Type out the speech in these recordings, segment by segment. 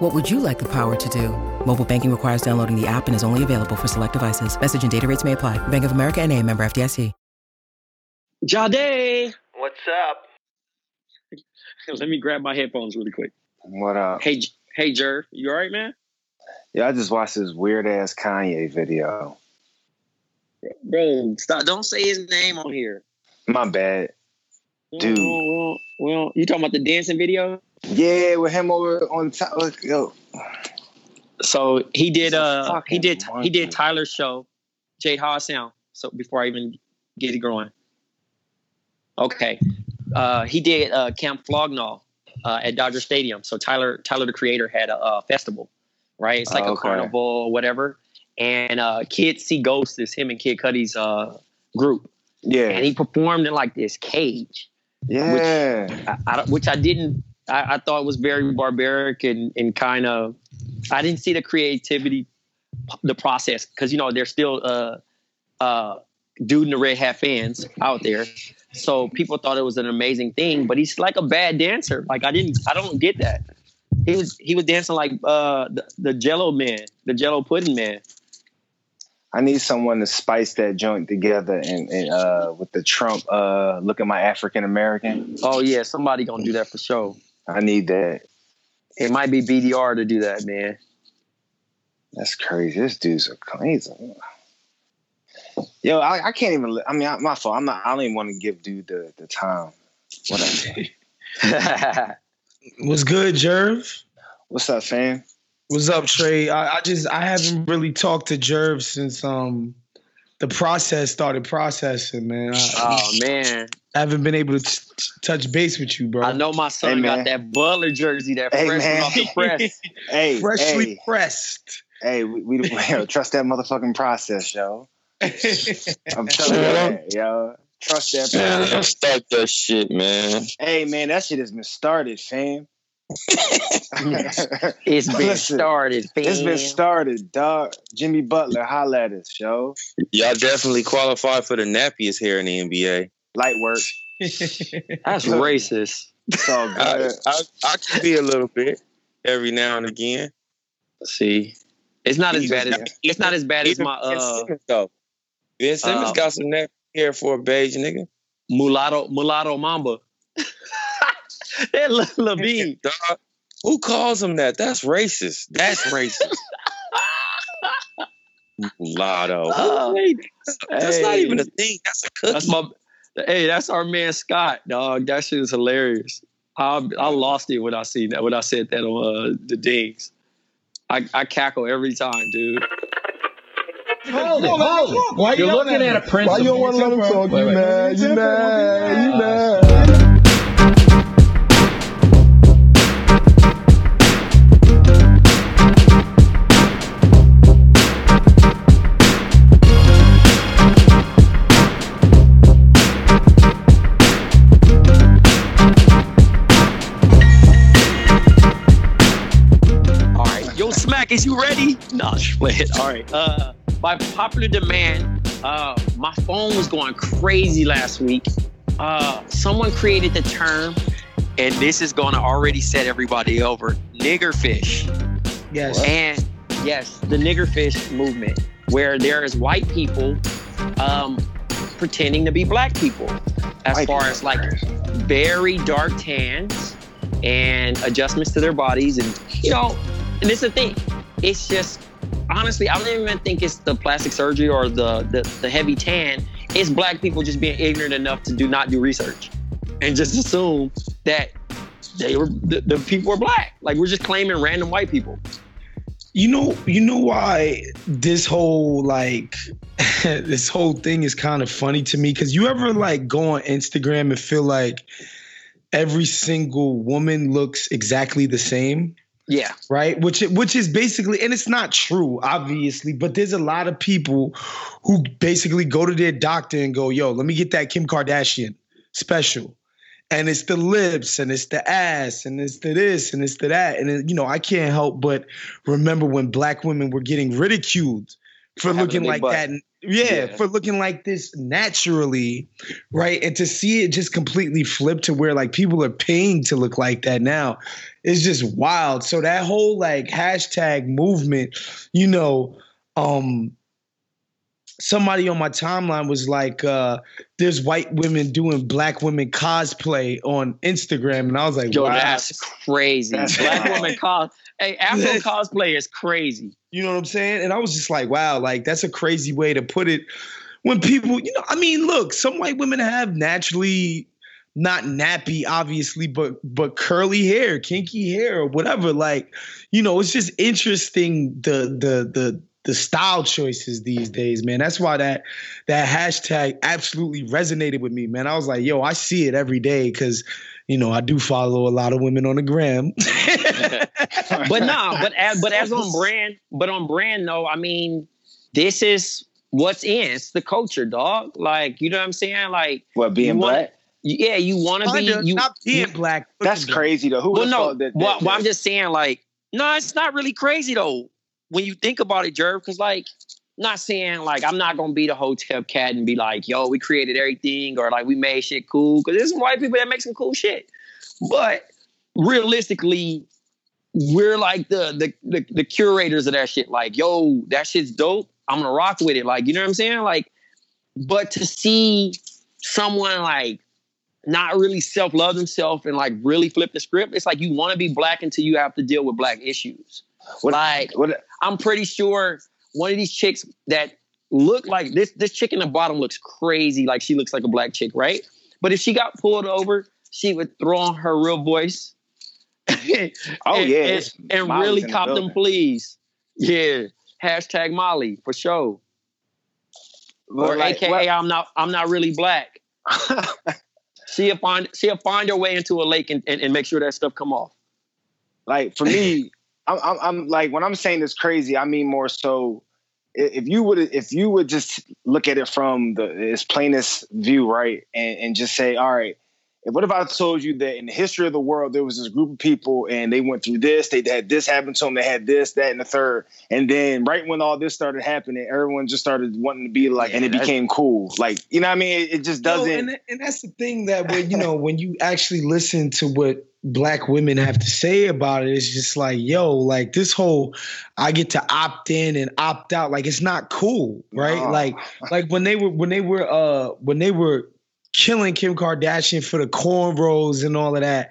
What would you like the power to do? Mobile banking requires downloading the app and is only available for select devices. Message and data rates may apply. Bank of America and a member FDIC. Jade, What's up? let me grab my headphones really quick. What up? Hey, hey, Jer, you all right, man? Yeah, I just watched this weird ass Kanye video. Bro, stop! Don't say his name on here. My bad. Dude. Well, well, you talking about the dancing video? Yeah, with him over on top. Yo, So he did. A Uh, he did. He did Tyler's show. Jade, how I sound? So before I even get it going. Okay. Uh, he did uh, Camp Flog Gnaw uh, at Dodger Stadium. So Tyler, Tyler the Creator had a, uh festival, right? It's like a Okay. carnival, whatever. And uh, Kids See Ghosts is him and Kid Cudi's uh, group, Yeah, and he performed in like this cage, yeah. I, I, which I didn't. I, I thought was very barbaric and and kind of. I didn't see the creativity, the process, because you know there's still uh, uh, dude in the red hat fans out there. So people thought it was an amazing thing, but he's like a bad dancer. Like I didn't, I don't get that. He was he was dancing like uh, the, the Jello man, the Jello pudding man. I need someone to spice that joint together and, and uh, with the Trump uh, look at my African American. Oh yeah, somebody gonna do that for sure. I need that. It might be BDR to do that, man. That's crazy. This dude's a crazy. Yo, I, I can't even. I mean, I, my fault. I'm not. I don't even want to give dude the, the time. Whatever. What's good, Jerv? What's up, fam? What's up, Trey? I, I just I haven't really talked to Jerv since um the process started processing, man. I, oh man, I haven't been able to t- t- touch base with you, bro. I know my son Hey, got that Butler jersey, that Hey, fresh man. off the press. Hey, Freshly hey, pressed. hey. We, we yo, trust that motherfucking process, yo. I'm telling you, that, yo. Trust that Man, process. start that shit, man. Hey, man, that shit has been started, fam. it's been Listen, started. It's been started, dog. Jimmy Butler, holla at us, yo. Y'all definitely qualify for the nappiest hair in the NBA. Light work. That's racist. It's all I, good. I, I can be a little bit every now and again. Let's see, it's not as bad as it's not as bad as my uh Simmons, though. Ben Simmons uh, got some nappy hair for a beige nigga. mulatto mulatto mamba. that Le- Levine. Dog, who calls him that? That's racist. That's racist. Mulatto. Oh, That's not even a thing. That's a cookie. That's my hey, that's our man Scott, dog. That shit is hilarious. I I lost it when I see that when I said that on uh, the dings. I, I cackle every time, dude. Hold it, hold it. Why You're looking at a principal. Why you don't want to let him talk? You mad? You mad? You mad? Is you ready? Nah, just play it. All right. Uh, by popular demand, uh, my phone was going crazy last week. Uh, someone created the term, and this is going to already set everybody over. niggerfish. Yes. And yes, the niggerfish movement, where there is white people um, pretending to be black people, as White far as like very dark tans and adjustments to their bodies, and you know, and it's a thing. It's just honestly, I don't even think it's the plastic surgery or the the, the heavy tan. It's black people just being ignorant enough to do not do research and just assume that they were the, the people were black. Like we're just claiming random white people. You know, you know why this whole like this whole thing is kind of funny to me because you ever like go on Instagram and feel like every single woman looks exactly the same, Yeah. right? Which which is basically, and it's not true, obviously, but there's a lot of people who basically go to their doctor and go, "Yo, let me get that Kim Kardashian special." and it's the lips and it's the ass and it's the this and it's the that and it, you know I can't help but remember when black women were getting ridiculed for looking like butt. that yeah, Yeah. for looking like this naturally right and to see it just completely flip to where like people are paying to look like that now is just wild so that whole like hashtag movement you know um somebody on my timeline was like uh there's white women doing black women cosplay on Instagram and I was like Yo, wow. that's crazy. That's Black woman cos hey, Afro cosplay is crazy. You know what I'm saying? And I was just like, wow, like that's a crazy way to put it. When people, you know, I mean, look, some white women have naturally not nappy, obviously, but but curly hair, kinky hair, or whatever. Like, you know, it's just interesting the the the the style choices these days, man. That's why that that hashtag absolutely resonated with me, man. I was like, yo, I see it every day because, you know, I do follow a lot of women on the gram. But nah, but as but as on brand, but on brand though, I mean, this is what's in. It's the culture, dog. Like, you know what I'm saying? Like, What being You wanna- black? yeah, you want to be you. not being black. That's looking crazy though. Who well, would no, thought that? that, well, well, I'm just saying, like, no, it's not really crazy though when you think about it, Jerv. Because like, not saying like I'm not gonna be the hotel cat and be like, yo, we created everything or like we made shit cool. Because there's some white people that make some cool shit, but realistically. We're like the, the the the curators of that shit. Like, yo, that shit's dope. I'm gonna rock with it. Like, you know what I'm saying? Like, but to see someone like not really self love themselves and like really flip the script. It's like you want to be black until you have to deal with black issues. like- what, I'm pretty sure one of these chicks that look like this this chick in the bottom looks crazy, like she looks like a black chick, right? But if she got pulled over, she would throw on her real voice. Oh, and, yeah, and, and really in the cop them please. Yeah, hashtag Molly for sure. but or like, AKA what- I'm not I'm not really black. She'll find she'll find her way into a lake and, and, and make sure that stuff come off. like for me, I'm, I'm, I'm like when I'm saying this crazy, I mean more so. If you would, if you would just look at it from the its plainest view, right, and, and just say, all right, what if I told you that in the history of the world there was this group of people and they went through this, they had this happen to them, they had this, that, and the third, and then right when all this started happening, everyone just started wanting to be like, Yeah, and it became cool. Like you know what I mean? It, it just doesn't. and, and that's the thing that when you know when you actually listen to what black women have to say about it, it's just like, yo, like this whole I get to opt in and opt out, like it's not cool, right? No. Like like when they were when they were uh when they were killing Kim Kardashian for the cornrows and all of that,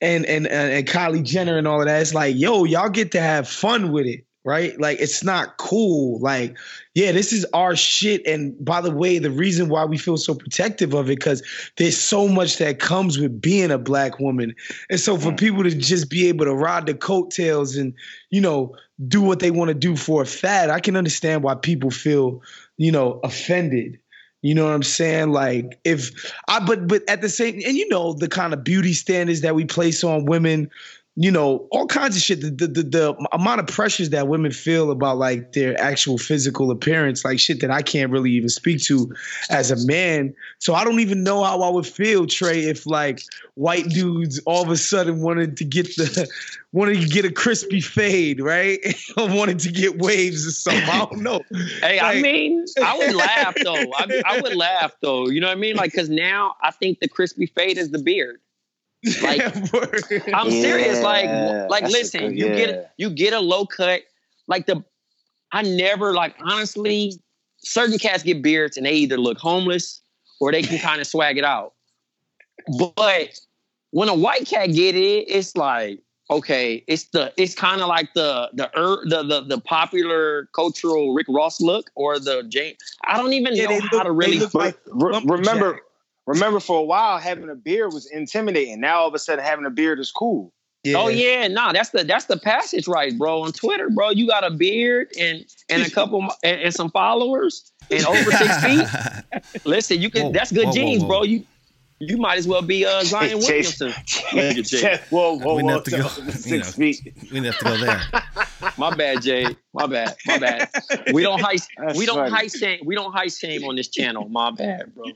and and and, and Kylie Jenner and all of that, it's like, yo, y'all get to have fun with it. Right? Like it's not cool. Like, yeah, this is our shit. And by the way, the reason why we feel so protective of it, because there's so much that comes with being a black woman. And so for mm. people to just be able to ride the coattails and, you know, do what they want to do for a fad, I can understand why people feel, you know, offended. You know what I'm saying? Like if I but but at the same and you know the kind of beauty standards that we place on women, you know, all kinds of shit. The, the the the amount of pressures that women feel about like their actual physical appearance, like shit that I can't really even speak to as a man. So I don't even know how I would feel, Trey, if like white dudes all of a sudden wanted to get the wanted to get a crispy fade, right? or wanted to get waves or something. I don't know. Hey, I mean, I would laugh though. I, I would laugh though. You know what I mean? Like, cause now I think the crispy fade is the beard. Like, I'm serious. Like, Yeah, like that's listen, good- you yeah. get you get a low cut. Like the, I never like honestly, certain cats get beards and they either look homeless or they can kind of swag it out. But when a white cat get it, it's like okay, it's the it's kind of like the the ur- the the the popular cultural Rick Ross look or the Jane. I don't even Yeah, know they how look- to really. look like re- lumberjack. remember, remember, for a while having a beard was intimidating. Now all of a sudden having a beard is cool. Oh yeah, nah, that's the that's the passage right, bro. On Twitter, bro, you got a beard and and a couple and, and some followers and over six feet. Listen, you can. Whoa, that's good whoa, whoa, genes, whoa. bro. You you might as well be uh, Zion Chase- Williamson. Look at Jay. whoa, whoa, We whoa! have to go, you Six know. feet. We didn't have to go there. My bad, Jay. My bad. My bad. We don't high That's we don't funny. high shame we don't high shame on this channel. My bad, bro.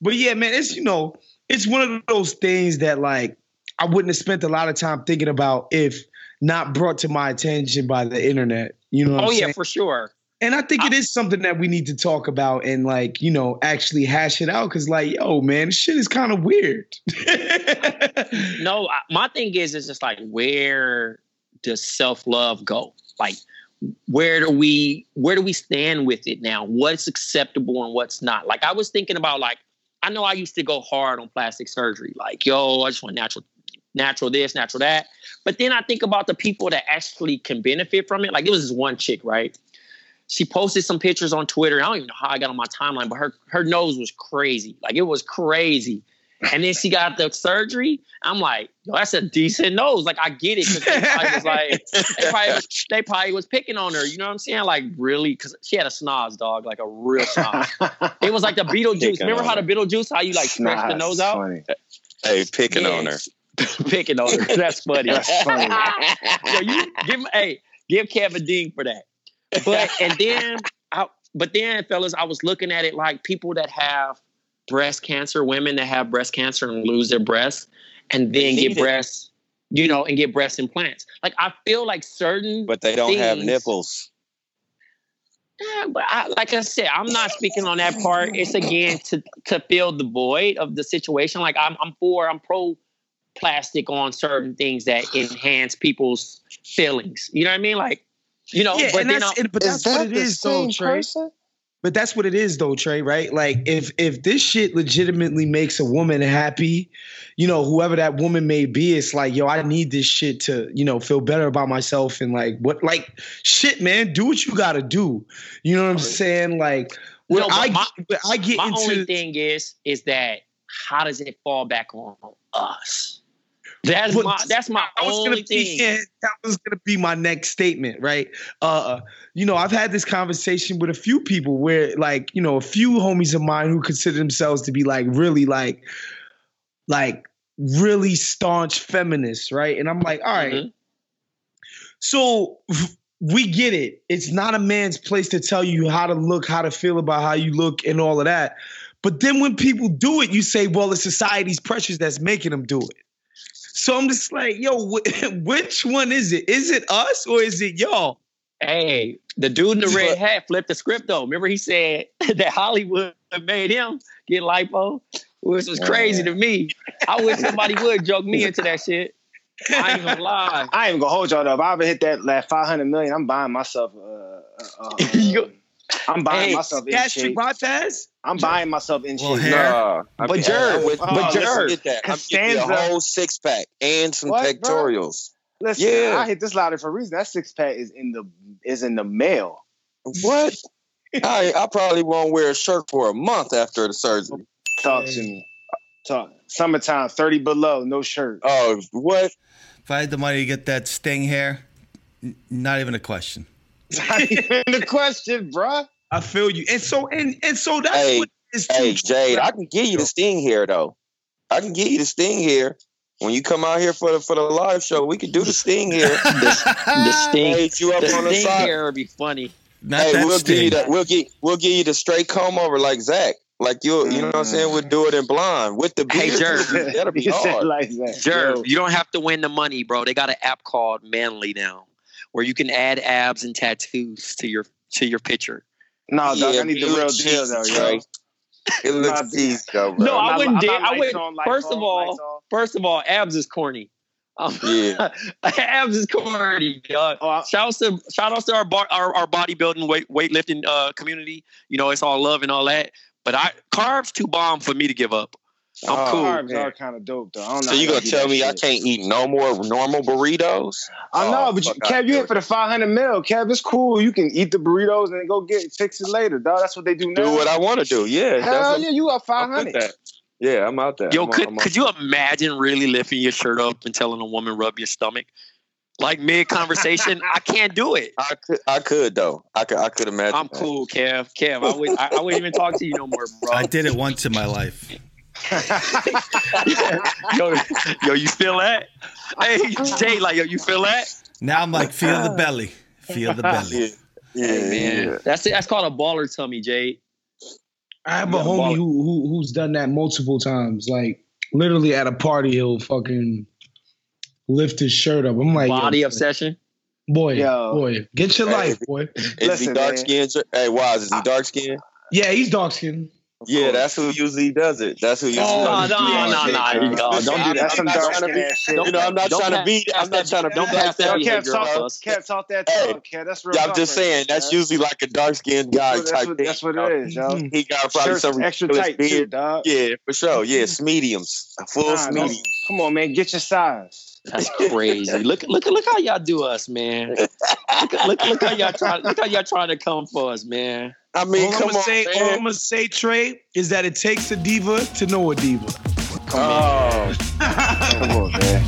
But yeah, man, it's you know, it's one of those things that like I wouldn't have spent a lot of time thinking about if not brought to my attention by the internet. You know what Oh yeah, saying? for sure. And I think it is something that we need to talk about and like, you know, actually hash it out. Cause like, yo, man, this shit is kind of weird. No, I, my thing is, is just like where does self love go? Like, where do we where do we stand with it now? What's acceptable and what's not? Like, I was thinking about like I know I used to go hard on plastic surgery. Like, yo, I just want natural, natural this, natural that. But then I think about the people that actually can benefit from it. Like, it was this one chick, right? She posted some pictures on Twitter. I don't even know how I got on my timeline, but her her nose was crazy. Like, it was crazy. And then she got the surgery. I'm like, yo, that's a decent nose. Like, I get it. Cause they probably was like, they probably, was, they probably was picking on her. You know what I'm saying? Like, really? Because she had a snoz, dog, like a real snoz. It was like the Beetlejuice. Remember how the. Beetlejuice, how you like stretch the nose out? funny. Hey, picking Yeah. on her. picking on her. That's funny. That's funny. Yo, you give hey, give Kev a ding for that. But and then, I, but then, fellas, I was looking at it like people that have breast cancer, women that have breast cancer and lose their breasts, and then get it. breasts, you know, and get breast implants. Like I feel like certain, But they don't have nipples. Yeah, but I, like I said, I'm not speaking on that part. It's again to to fill the void of the situation. Like I'm, I'm for, I'm pro plastic on certain things that enhance people's feelings. You know what I mean? Like, you know, yeah, but and then that's, I- and- but Is that's what that it the is, same Trey. person? But that's what it is, though, Trey. Right? Like, if if this shit legitimately makes a woman happy, you know, whoever that woman may be, it's like, yo, I need this shit to, you know, feel better about myself and like what, like, shit, man, do what you got to do. You know what I'm saying? Like, when No, I my- I get my into only thing is, is that how does it fall back on us? That's But my that's my that was only gonna be, yeah, that was gonna be my next statement, right? Uh, you know, I've had this conversation with a few people where, like, you know, a few homies of mine who consider themselves to be like really, like, like really staunch feminists, right? And I'm like, all right, Mhm. so we get it. It's not a man's place to tell you how to look, how to feel about how you look, and all of that. But then when people do it, you say, well, it's society's pressures that's making them do it. So I'm just like, yo, wh- which one is it? Is it us or is it y'all? Hey, the dude in the red hat flipped the script though. Remember he said that Hollywood made him get lipo, which was crazy to me. I wish somebody would joke me into that shit. I ain't gonna lie. I ain't even gonna hold y'all up. If I ever hit that like five hundred million, I'm buying myself. Uh, uh, uh, You- I'm buying Hey, myself in Gastric shape. bypass? I'm buying myself in Well, shape. Nah, I But mean, Jerv, I'm with, oh, but let's Jerv, get that. I'm getting a whole six pack and some What, bro? pectorials. Listen, Yeah. I hit this louder for a reason. That six pack is in the is in the mail. What? I I probably won't wear a shirt for a month after the surgery. Talk to me. Talk. Summertime, thirty below, no shirt. Oh, what? If I had the money to get that sting hair, n- not even a question. Not even the question, bruh. I feel you. And so and and so that's Hey, what it is too. Hey, Jade, I can give you the sting here though. I can give you the sting here. When you come out here for the for the live show, we can do the sting here. The sting, Page you up the on the side. here would be funny. Not hey, we'll give you sting. the we'll get we'll give you the straight comb over like Zach. Like you, you know what I'm saying? We'll do it in blonde with the Hey, beard. Jerv. That'll be You hard. like that. Jerv, Yo. you don't have to win the money, bro. They got an app called Manly now, where you can add abs and tattoos to your to your picture. No, dog, I need the real deal though, yo. It Nah, looks cheesy though, bro. No, I I'm wouldn't not- dare- I'm not I lights wouldn't- on, lights first of all- First of all, abs is corny. Um, Yeah. abs is corny. dog. Oh, I- shout out to shout out to our bar, our, our bodybuilding weight weightlifting uh, community. You know, it's all love and all that. But I carbs too bomb for me to give up. I'm Oh, cool. Carbs man. are kind of dope though. I don't know So how you y'all gonna tell that me I can't eat no more normal burritos? I know, Oh, but you, fuck, I Kev, you do hit it. for the 500 mil. Kev, it's cool. You can eat the burritos and go get fix it later, dog. That's what they do now. Do what I want to do. Yeah, Hell that's yeah, you up I'm with 500. that. Yeah, I'm out there. Yo, I'm, could I'm, could you imagine really lifting your shirt up and telling a woman rub your stomach? Like mid conversation, I can't do it. I could, I could though. I could, I could imagine. I'm that. cool, Kev. Kev, I would I, I wouldn't even talk to you no more, bro. I did it once in my life. yo, yo, you feel that? Hey, Jay, like yo, you feel that? Now I'm like, feel the belly. Feel the belly. Yeah, yeah, Hey, man, yeah. that's that's called a baller tummy, Jay. I have a Yeah, homie ball- who, who who's done that multiple times. Like literally at a party, he'll fucking lift his shirt up. I'm like, Body obsession. boy, Yo. boy, get your Hey, life, boy. Is he dark man. skinned? Hey, Wise, is he dark skinned? Yeah, he's dark skinned. Yeah, that's who usually does it. That's who usually Oh, does no, it. no, no, no, no, don't do that. I'm not dark trying to be- ass. You know, I'm not trying to be. I'm not pass trying to that- be don't that pass that Yo, sexy, behavior Kev, girl. talk, us. Kev, talk that Hey. talk, That's real Yeah, I'm just saying that's usually like a dark skinned guy type thing. that's what it is, yo. He got probably some extra tight beard. Yeah, for sure. Yeah, it's mediums, full Nah, no. medium. Come on, man, get your size. That's crazy. look, look, look how y'all do us, man. Look, look, look how y'all try. Look how y'all trying to come for us, man. I mean, all I'm gonna on, say, all I'm gonna say, Trey, is that it takes a diva to know a diva. Oh, Come on, man.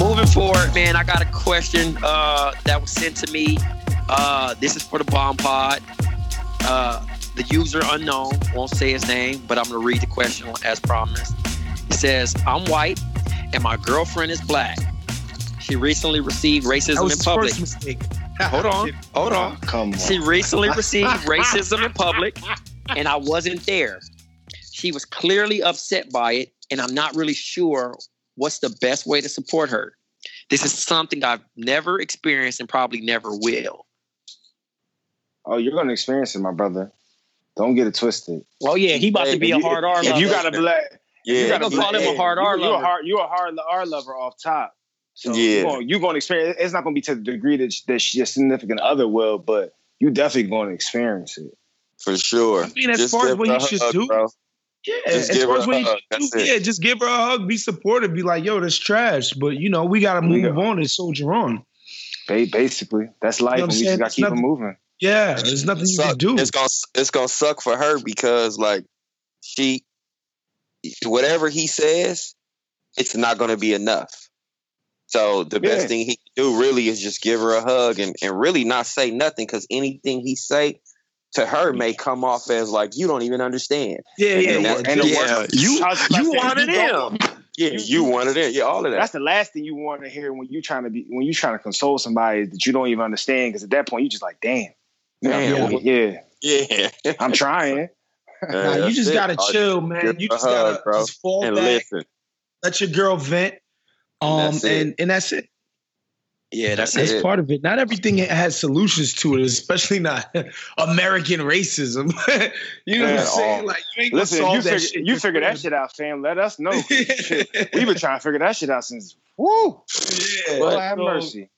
Moving forward, man, I got a question uh, that was sent to me. Uh, this is for the bomb pod. Uh, the user unknown won't say his name, but I'm gonna read the question as promised. It says, "I'm white, and my girlfriend is black. She recently received racism in public. Hold on, hold on. Come on. She recently received racism in public, and I wasn't there. She was clearly upset by it, and I'm not really sure what's the best way to support her. This is something I've never experienced and probably never will. Oh, you're gonna experience it, my brother. Don't get it twisted. Oh yeah, he about to be a Hey, hard R If you got a black, yeah. you They got gonna call him a hard you, R you a hard, you a hard R lover off top. So Yeah. you're gonna, you're gonna experience. It's not gonna be to the degree that, that your significant other will, but you definitely gonna experience it. for sure. I mean, as Just far as what you should hug, do, bro. Yeah, Just as give far her as a what you hug. should do, it. yeah, just give her a hug, be supportive, be like, yo, that's trash. But you know, we gotta move Yeah. on and soldier on. Basically, that's life, You know and we just gotta It's keep it moving. Yeah, there's nothing you Suck. can do. It's gonna it's gonna suck for her because like she whatever he says, it's not gonna be enough. So the Yeah. best thing he can do really is just give her a hug and, and really not say nothing because anything he say to her may come off as like you don't even understand. Yeah, yeah, And yeah. and the Yeah, worst- you I was about to you say, wanted you him. Yeah, you wanted it. Yeah, all of that. That's the last thing you want to hear when you're trying to be when you're trying to console somebody that you don't even understand. Because at that point, you're just like, damn, Man, yeah, yeah. I'm trying. Nah, you just it. gotta chill, man. You just gotta bro. just fall and back, listen. let your girl vent, um, That's and and that's it. Yeah, that's That's it. part of it. Not everything has solutions to it, especially not American racism. you know what I'm saying? all. Like, you ain't Listen, solve you that figure, shit. you figure that shit out, fam. Let us know. Shit, shit. We've been trying to figure that shit out since. Woo! yeah. Lord have so, mercy.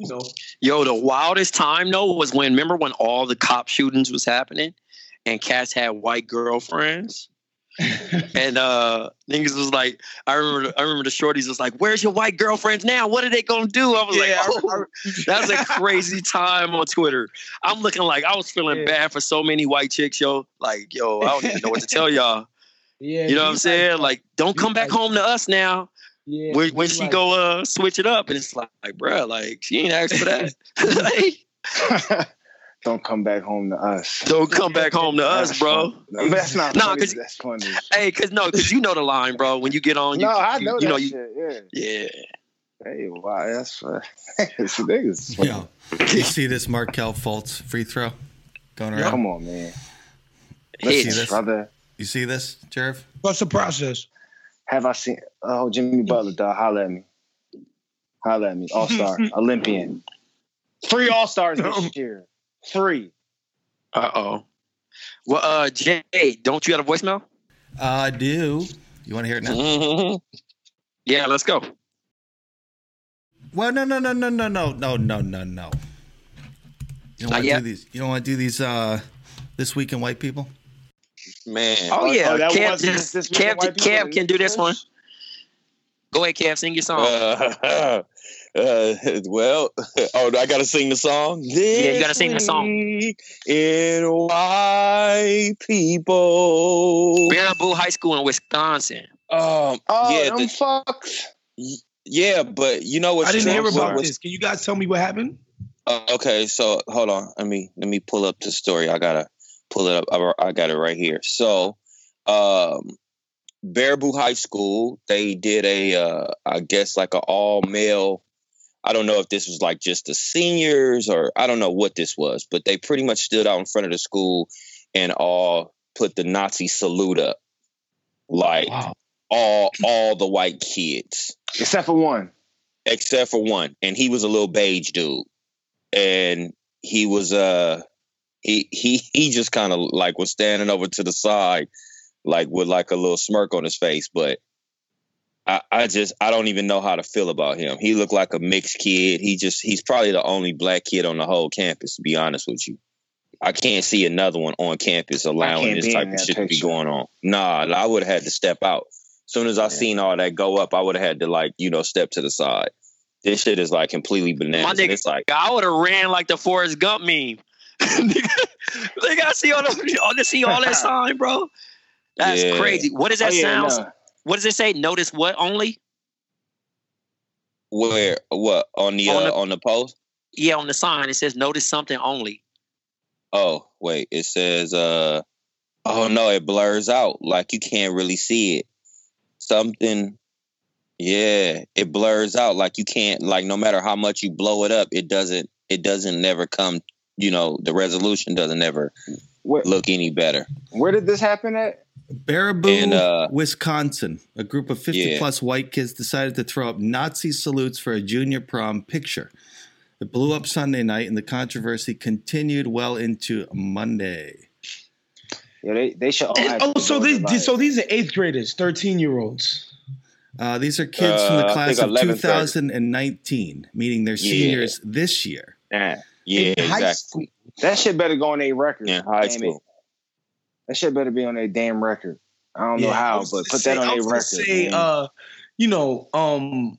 You know, Yo, the wildest time though was when remember when all the cop shootings was happening and cats had white girlfriends. and uh niggas was like, I remember I remember the shorties was like, Where's your white girlfriends now? What are they gonna do? I was Yeah, like, oh, that was a crazy time on Twitter. I'm looking like I was feeling Yeah. bad for so many white chicks, yo. Like, yo, I don't even know what to tell y'all. yeah, You know what I'm be saying? like- Like, don't come back like- home to us now. Yeah, When, when she like- go uh switch it up, and it's like, like, bruh, like she ain't asked for that. Don't come back home to us. don't come back home to us, bro. No, that's not Nah, funny. 'cause- That's funny. Hey, cause no, cause you know the line, bro. When you get on, you, no, I you- know you, that know you, shit. Yeah. yeah. Hey, wow, that's fun. It's niggas. funny. Yo, you see this Markelle Fultz free throw going around? Come on, man. Let's see this. Brother, You see this, Jerv? What's the process? Have I seen? Oh, Jimmy Butler, dog. Holla at me. Holla at me. All star, Olympian. Three All Stars this year. Three. Uh oh. Well, uh, Jay, don't you have a voicemail? I do. You want to hear it now? Yeah, let's go. Well, no, no, no, no, no, no, no, no, no, no. You don't want to do these. You don't want to do these. Uh, this week in white people. Man. Oh, yeah, that Kev, was just, this Kev, white people can do this one. Go ahead, Kev, sing your song. Uh, uh, well, oh, I gotta sing the song. Yeah, you gotta sing the song. This week In white people. Baraboo High School in Wisconsin. Um, Oh, yeah, them the- fucks. yeah, but you know what? I didn't hear about was- this. Can you guys tell me what happened? Uh, okay, so hold on. Let me let me pull up the story. I gotta pull it up. I, I got it right here. So, um, Baraboo High School, they did a, uh, I guess like an all male. I don't know if this was like just the seniors or I don't know what this was, but they pretty much stood out in front of the school and all put the Nazi salute up, like all all the white kids Except for one. except for one, and he was a little beige dude, and he was uh he he he just kind of like was standing over to the side, like with like a little smirk on his face, but. I, I just I don't even know how to feel about him. He looked like a mixed kid. He just he's probably the only black kid on the whole campus, to be honest with you. I can't see another one on campus allowing this type of that shit to be going on. Nah, I would have had to step out. As soon as I seen all that go up, I would have had to like, you know, step to the side. This shit is like completely My bananas. nigga, it's like I would have ran like the Forrest Gump meme. nigga, I see all the, the see all that sign, bro. That's Yeah. crazy. What does that Oh, yeah, sound? no. What does it say? Notice what only? where what on the On uh, the- on the post? Yeah, on the sign it says notice something only. Oh, wait, it says uh oh no, it blurs out. Like you can't really see it. Something yeah, it blurs out like you can't like no matter how much you blow it up, it doesn't it doesn't never come, you know, the resolution doesn't ever Where, look any better. where did this happen at? Baraboo, And, uh, Wisconsin. A group of 50 Yeah. plus white kids decided to throw up Nazi salutes for a junior prom picture. It blew up Sunday night, and the controversy continued well into Monday. Yeah, they they should all have oh, so go to, these so these are eighth graders, thirteen year olds. Uh, these are kids from Uh, the class of 11th grade. 2019, meaning they're Yeah. seniors this year. Yeah, yeah, in high exactly. school. that shit better go on their record. In high damn school. It. That shit better be on their damn record. I don't know Yeah, I how, but put say- that on I their was gonna record. Say, uh, you know, um,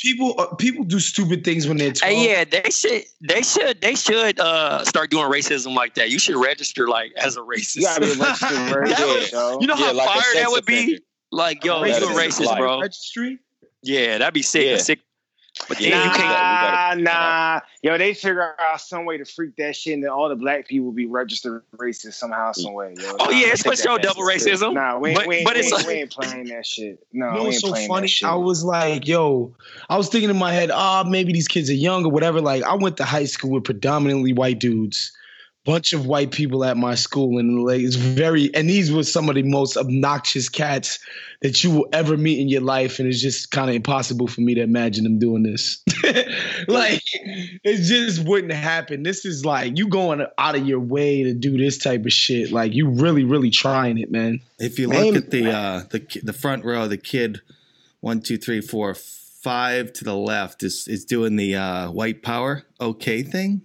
people uh, people do stupid things when they're twelve. Hey, yeah, they should they should they should uh start doing racism like that. You should register like as a racist. you gotta be registered very That good, would- You know Yeah, how like fire that would be? Like, yo, That you a racist, life. bro. registry. Yeah, that'd be sick. Yeah. sick. But then Yeah, you can't. gotta- Nah, gotta- nah. Yo, they figure out some way to freak that shit, and then all the black people will be registered racist somehow, some way. Yo. Oh, Nah, yeah, it's think for sure double that's- racism. Nah, we ain't, But- we ain't, but we ain't, like- we ain't playing that shit. No, You know we ain't so playing funny? that shit. I was like, yo, I was thinking in my head, ah, maybe these kids are young or whatever. Like, I went to high school with predominantly white dudes, bunch of white people at my school, and like it's very, and these were some of the most obnoxious cats that you will ever meet in your life, and it's just kind of impossible for me to imagine them doing this. like, it just wouldn't happen. This is like you going out of your way to do this type of shit. Like, you really, really trying it, man. If you Man, look at the uh, the the front row, the kid one, two, three, four, five to the left is is doing the uh, white power okay thing.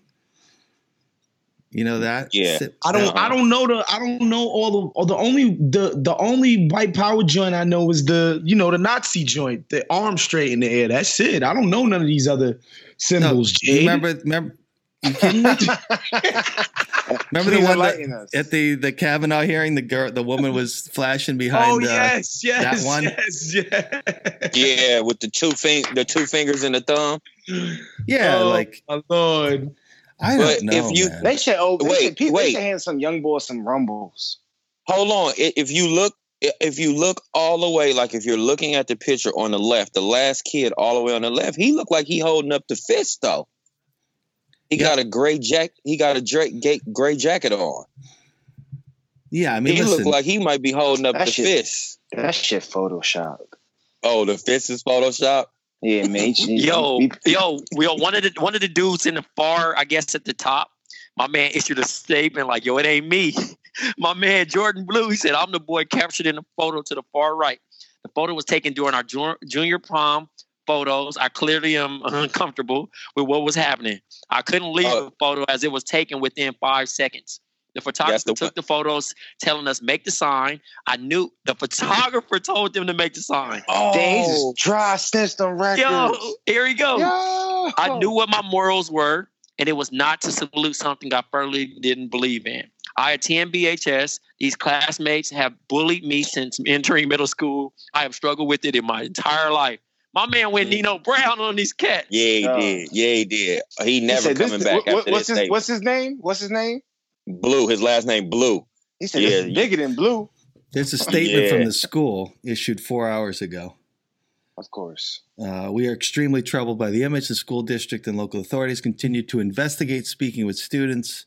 You know that? Yeah. I don't. I don't know the. I don't know all the. Or the only the the only white power joint I know is the you know the Nazi joint, the arm straight in the air. That's it. I don't know none of these other symbols. you Jade. remember? Remember? You kidding me? remember the one that, at the the Kavanaugh hearing? The girl, the woman was flashing behind. Oh uh, yes, yes, that one? yes, yes. Yeah, with the two fing- the two fingers and the thumb. Yeah, Oh, like my lord. I But don't know. if you- man. They should. Oh, they Wait, should, people, wait. They should hand some young boys some rumbles. Hold on. If you look, if you look all the way, like if you're looking at the picture on the left, the last kid all the way on the left, he looked like he holding up the fist though. He got a gray jack. He got a dra- gray jacket on. yeah, I mean, he listen, looked like he might be holding up That the shit- fist. That shit Photoshop. Oh, the fist is Photoshop. Yeah, man. Yo, yo, yo, one of the one of the dudes in the far, I guess at the top, my man issued a statement like, yo, it ain't me. My man Jordan Blue, he said, I'm the boy captured in the photo to the far right. The photo was taken during our junior, prom photos. I clearly am uncomfortable with what was happening. I couldn't leave Oh. the photo as it was taken within five seconds. The photographer the took the photos, telling us make the sign. I knew the photographer told them to make the sign. Oh, Dang, he just dry snitched on records. Yo, here we go. Yo. I knew what my morals were, and it was not to salute something I firmly didn't believe in. I attend BHS. These classmates have bullied me since entering middle school. I have struggled with it in my entire life. My man went Nino mm. Brown on these cats. Yeah, he Oh. did. Yeah, he did. He He never said, this- coming back what- after what's this. his. What's his name? What's his name? Blue. His last name Blue. He said, Yeah, this is bigger than blue. there's a statement Yeah. from the school issued four hours ago. Of course. Uh, we are extremely troubled by the image. The school district and local authorities continue to investigate speaking with students.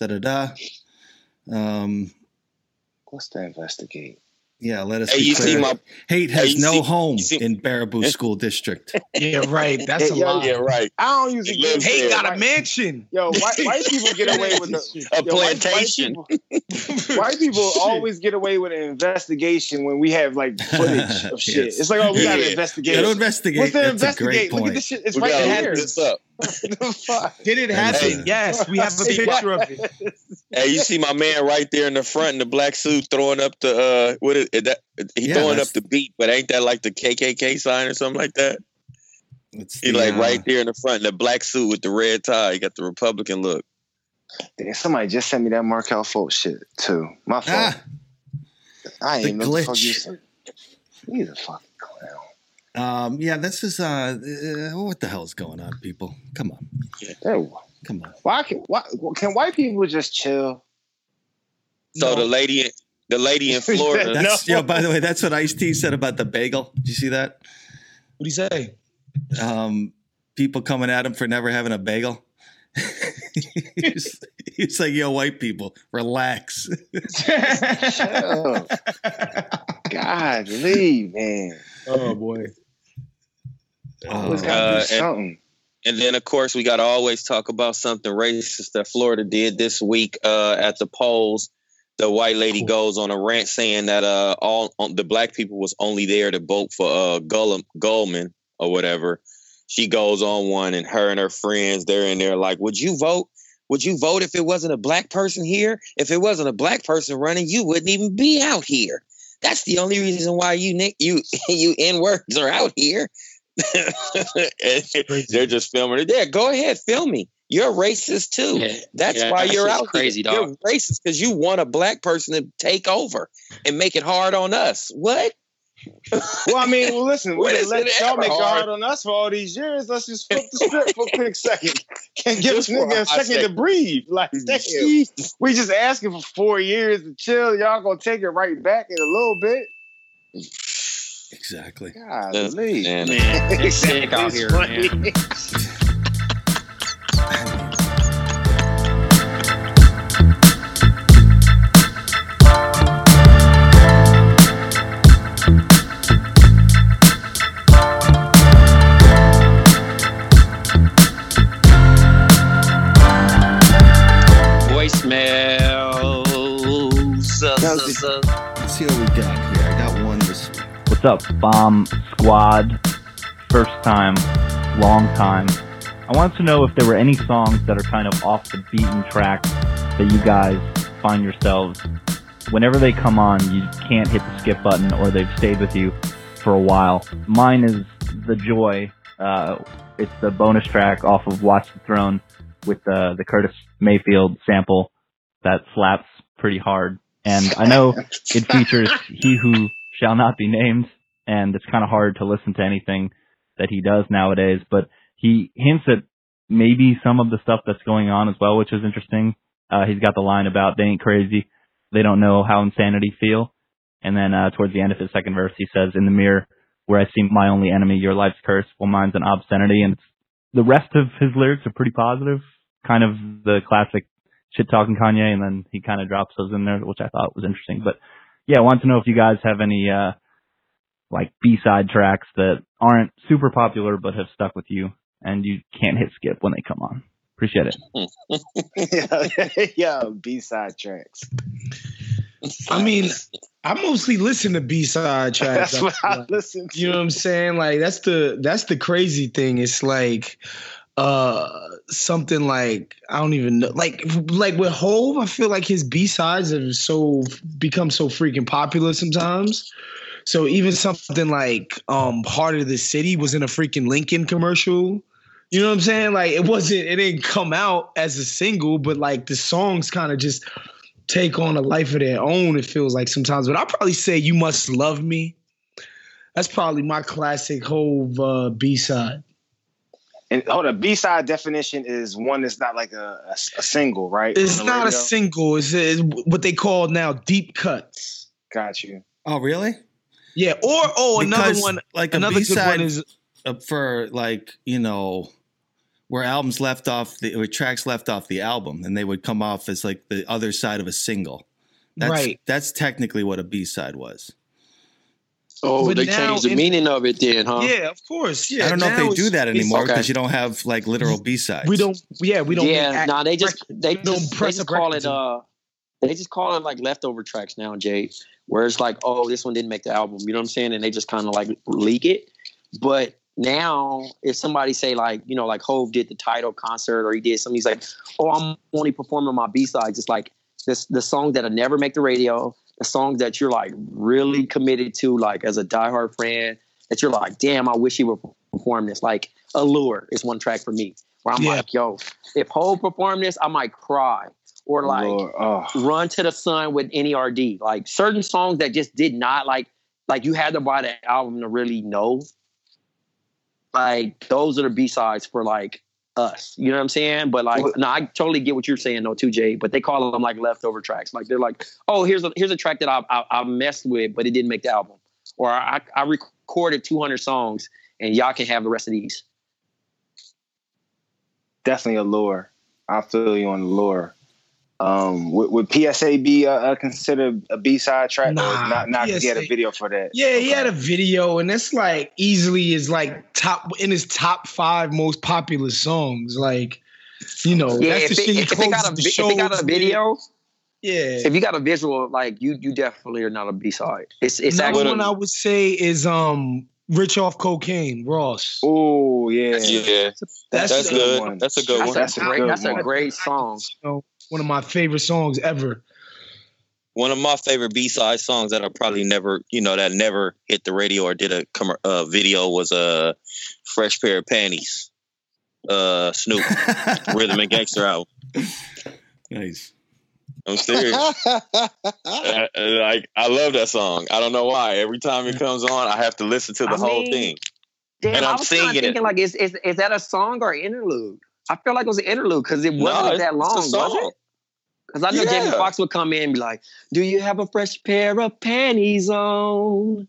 Da da da. Um, What's to investigate? Yeah, let us. Hey, be you see my hate has you no see- home see- in Baraboo School District. Yeah, right. That's a Hey, yo, lot. yeah, right. I don't usually He lives give Hey, there. got a mansion. Yo, white, white people get away with the A yo, plantation. White, people, white people always get away with an investigation when we have like footage of shit. Yes. It's like, oh, we gotta Yeah. investigate. Gotta investigate. What's to That's a great investigate? Look at this shit. It's we right gotta here. look this up. The fuck? Did it happen? Hey. Yes, we have a picture of it. Hey, you see my man right there in the front in the black suit throwing up the uh what is is that he Yeah, throwing up the beat, but ain't that like the KKK sign or something like that? It's He the, like uh, right there in the front in the black suit with the red tie. He got the Republican look. Damn, somebody just sent me that Markelle Fultz shit too. My fault. Ah, I ain't the even know what the fuck you glitch. said. He's a fucking clown. Um, yeah, this is uh, uh, what the hell is going on, people? Come on, Ew. come on. Why can why can white people just chill? So No. the lady the lady in Florida That's yeah. By the way, that's what Ice T said about the bagel. Did you see that? What do you say? Um, people coming at him for never having a bagel. he's, he's like, "Yo, white people, relax." Chill. God, leave, man. oh boy. Always Uh, gotta Uh, do and- something. And then, of course, we got to always talk about something racist that Florida did this week uh, at the polls. The white lady goes on a rant saying that uh, all on, the black people was only there to vote for uh, Gull- Goldman or whatever. She goes on one, and her and her friends they're in there like, "Would you vote? Would you vote if it wasn't a black person here? If it wasn't a black person running, you wouldn't even be out here. That's the only reason why you nick you you n words are out here." And they're just filming it. Yeah, go ahead, film me. You're racist too. Yeah, That's yeah, why you're out crazy, here. dog. You're racist because you want a black person to take over and make it hard on us. What? well, I mean, well, listen, we When didn't let it y'all make it hard? hard on us for all these years. Let's just flip the script for a quick second. Can't give us a nigga a hot second to breathe. Like, mm-hmm. damn. We just asking for four years to chill. Y'all gonna take it right back in a little bit. Exactly. Golly. Man, Man, it's sick out here, man. What's up, Bomb Squad? First time, long time. I wanted to know if there were any songs that are kind of off the beaten track that you guys find yourselves, whenever they come on, you can't hit the skip button or they've stayed with you for a while. Mine is The Joy. Uh, it's the bonus track off of Watch the Throne with uh, the Curtis Mayfield sample that slaps pretty hard. And I know it features He Who Shall Not Be Named, and it's kind of hard to listen to anything that he does nowadays, but he hints at maybe some of the stuff that's going on as well, which is interesting. Uh, he's got the line about they ain't crazy. They don't know how insanity feel. And then, uh, towards the end of his second verse, he says, in the mirror where I see my only enemy, your life's curse, well, mine's an obscenity. And the rest of his lyrics are pretty positive, kind of the classic shit talking Kanye. And then he kind of drops those in there, which I thought was interesting. But yeah, I want to know if you guys have any, uh, like B-side tracks that aren't super popular but have stuck with you and you can't hit skip when they come on. Appreciate it. yeah, yeah, B side tracks. I mean, I mostly listen to B side tracks. That's what I listen to. You know what I'm saying? Like that's the that's the crazy thing. It's like uh something like I don't even know like like with Hove, I feel like his B sides have so become so freaking popular sometimes. So even something like um Heart of the City was in a freaking Lincoln commercial. You know what I'm saying? Like it wasn't it didn't come out as a single, but like the songs kind of just take on a life of their own, it feels like sometimes. But I'll probably say You Must Love Me. That's probably my classic Hove uh, B side. And hold on, B side definition is one that's not like a, a, a single, right? It's On the not a single. It's, it's what they call now deep cuts. Got you. Oh, really? Yeah. Or oh, another one. like a another good B-side one is uh, for like you know where albums left off the or tracks left off the album and they would come off as like the other side of a single. That's, Right. That's technically what a B side was. Oh, But they now changed the in- mean of it then, huh? yeah, of course. Yeah. I don't know if they do that it's- anymore okay. because you don't have like literal B sides. We don't. Yeah, we don't. yeah, make act- nah, they just they don't just, they just call it uh they just call it like leftover tracks now, Jay. Where it's like, oh, this one didn't make the album. You know what I'm saying? And they just kind of like leak it. But now, if somebody say like, you know, like Hove did the title concert or he did something, he's like, oh, I'm only performing my B sides. It's like this the song that'll never make the radio, the songs that you're like really committed to, like as a diehard fan, that you're like, damn, I wish he would perform this. Like Allure is one track for me where I'm Yeah. like, yo, if Hove performed this, I might cry. Or like Lord, oh. Run to the Sun with NERD. Like certain songs that just did not like like you had to buy the album to really know. Like those are the B sides for like us. You know what I'm saying? But like no, I totally get what you're saying though too, Jay. But they call them like leftover tracks. Like they're like, oh, here's a here's a track that I I, I messed with, but it didn't make the album. Or I I recorded 200 songs and y'all can have the rest of these. definitely Allure. I feel you on the lure. Um, would, would PSA be uh, considered a B side track? or Nah, not not to get a video for that. Yeah, he had a video, and it's like easily is like top in his top five most popular songs. Like, you know, Yeah, that's if the it, shit he if it got a the vi- if it got a video, Yeah. if you got a visual, like you you definitely are not a B side. It's it's Another actually one I would say is um Rich off cocaine, Ross. Oh yeah, Yeah, That's, that's uh, good. one. That's a good that's, one. a That's a great good that's a great song. You know, one of my favorite songs ever. One of my favorite B side songs that I probably never, you know, that never hit the radio or did a commer uh, video was a uh, fresh pair of panties. Uh, Snoop Rhythm and Gangster album. nice. I'm serious. Uh, like I love that song. I don't know why. Every time it comes on, I have to listen to the I whole mean, thing. Damn, And I I'm was kind of singing it. thinking like, is, is is that a song or an interlude? I feel like it was an interlude because it wasn't it's- that it's a long, was it? Because I know Jamie Yeah. Foxx would come in and be like, "Do you have a fresh pair of panties on?"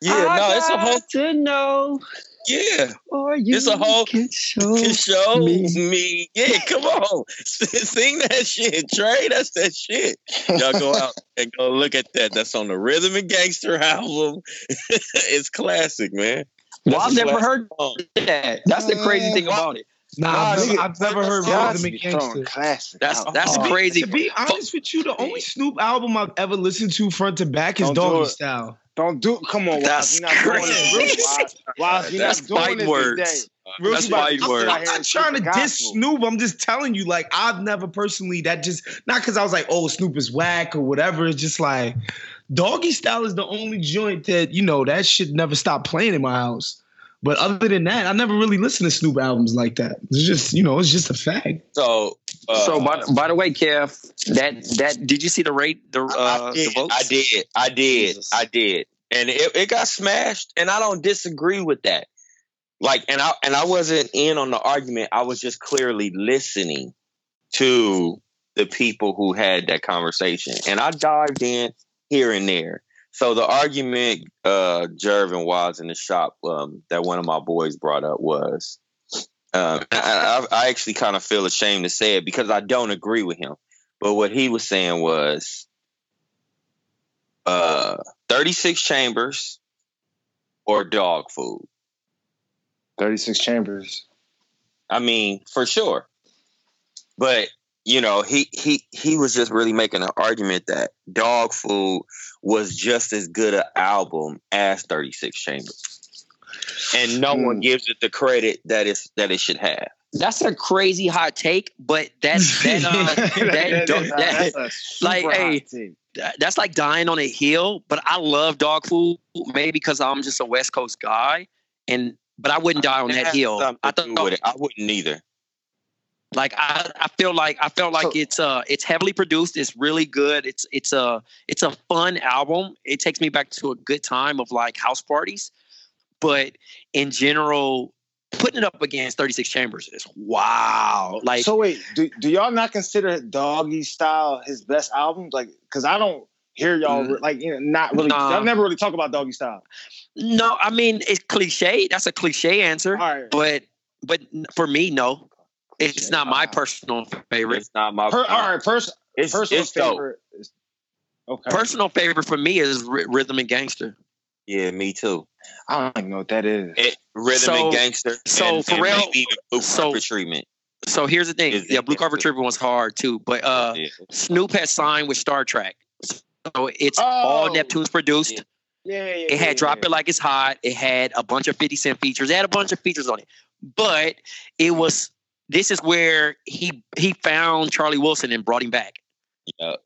Yeah, I no, it's a whole to know, yeah. or you It's a whole can show. It show me. me. Yeah, come on. Sing that shit, Trey. That's that shit. Y'all go out and go look at that. That's on the Rhythm and Gangster album. it's classic, man. Well, I've never heard song. that. That's the crazy thing about it. Nah, Nah, I've, never, nigga, I've never heard God's Rhythm be and throwing Gangster. classic. That's that's Oh, crazy. To be honest with you, the only Snoop album I've ever listened to front to back is Don't do Doggy it. Style. Don't do. Come on, That's Waz. You're not doing crazy. this. Waz. Waz, you're That's not doing this words. Real That's shit. fighting I'm, words. I'm not trying to diss Snoop. I'm just telling you, like, I've never personally that just not because I was like, oh, Snoop is whack or whatever. It's just like Doggy Style is the only joint that you know that should never stop playing in my house. But other than that, I never really listened to Snoop albums like that. It's just you know, it's just a fact. So, uh, so by, by the way, Kev, that that did you see the rate the uh I the did, votes? I did. I did. Jesus. I did. And it, it got smashed, and I don't disagree with that. Like, and I and I wasn't in on the argument. I was just clearly listening to the people who had that conversation, and I dived in here and there. So the argument, uh, Jervin was in the shop um, that one of my boys brought up was, um, I, I, I actually kind of feel ashamed to say it because I don't agree with him. But what he was saying was, uh, 36 chambers or Dogg Food. 36 chambers. I mean, for sure. But you know, he he he was just really making an argument that Dogg Food was just as good an album as 36 chambers. And no one Hmm. gives it the credit that it's that it should have. That's a crazy hot take, but that's that uh, that, That is- that, that's like, hey, that's like dying on a hill. But I love Dogg Food, maybe because I'm just a West Coast guy, and but I wouldn't die on It that hill. I do thought. I wouldn't either. Like I, I feel like I felt like So- it's uh it's heavily produced. It's really good. It's it's a it's a fun album. It takes me back to a good time of like house parties. But in general, putting it up against 36 Chambers is wow. Like so wait, do, do y'all not consider Doggy Style his best album? Like, because I don't hear y'all Mm. like you know, not really. Nah. Y'all never really talk about Doggy Style. no, I mean it's cliche. That's a cliche answer. Right. But but for me, no. It's not my personal favorite. It's not my Per, all right, pers- it's, personal it's favorite. Is, okay. Personal favorite for me is Ry- Rhythm and Gangster. Yeah, me too. I don't even know what that is. It, rhythm So- and gangster. so and, for and real- maybe even blue so- carpet treatment. So here's the thing. Is- Yeah, Blue Carpet Trooper was hard too. But uh Yeah. Snoop has signed with Star Trak. So it's all Oh. Neptune's produced. Yeah. yeah, yeah, It had yeah, Drop yeah. It Like It's Hot. It had a bunch of 50 Cent features. It had a bunch of features on it. But it was this is where he he found Charlie Wilson and brought him back. Yeah.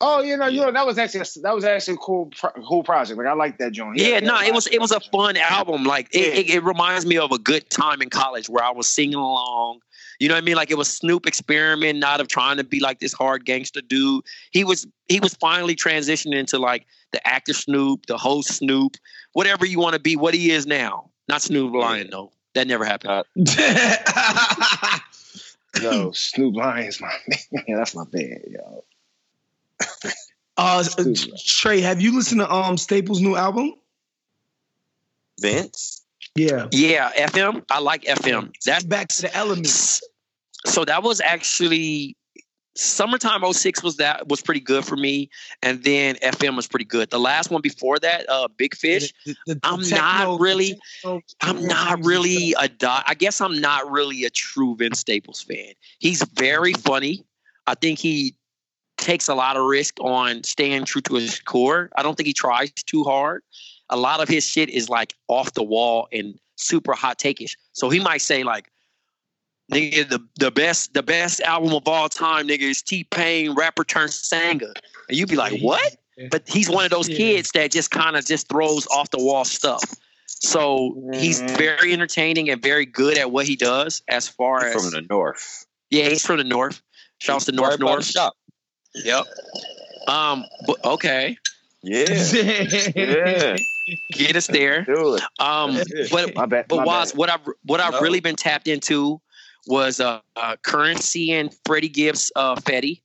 Oh, you know, you know, that was actually a, that was actually a cool pro- cool project. Like I like that joint. Yeah, Yeah, no, it was it was a fun album. Like it, Yeah. it, it reminds me of a good time in college where I was singing along. You know what I mean? Like it was Snoop experimenting out of trying to be like this hard gangster dude. He was he was finally transitioning into like the actor Snoop, the host Snoop, whatever you want to be, what he is now. Not Snoop Lion though. That never happened. Uh, Yo, Snoop Lions, my man. That's my bad, yo. uh, Trey, have you listened to um Staples' new album? Vince. Yeah. yeah, FM. I like FM. That Back to the elements. so that was actually summertime 06 was that was pretty good for me and then fm was pretty good. The last one before that uh big fish The- the- the I'm techno- not really- techno- i'm not really a di- i guess i'm not really a true vince staples fan. He's very funny. I think he takes a lot of risk on staying true to his core. I don't think he tries too hard. A lot of his shit is like off the wall and super hot takeish so he might say like Nigga, the, the best the best album of all time, nigga, is T Pain rapper turned singer. And you'd be like, what? But he's one of those kids that just kind of just throws off the wall stuff. So he's Mhm. very entertaining and very good at what he does as far as from the north. yeah, he's from the north. Shouts to North Right North. shop. Yep. Um. But okay. Yeah. yeah. Get us there. Do it. Um. But My bad. but my Waz, bad. what I've what I've No. really been tapped into was uh, uh Curren$y and Freddie Gibbs uh Fetti,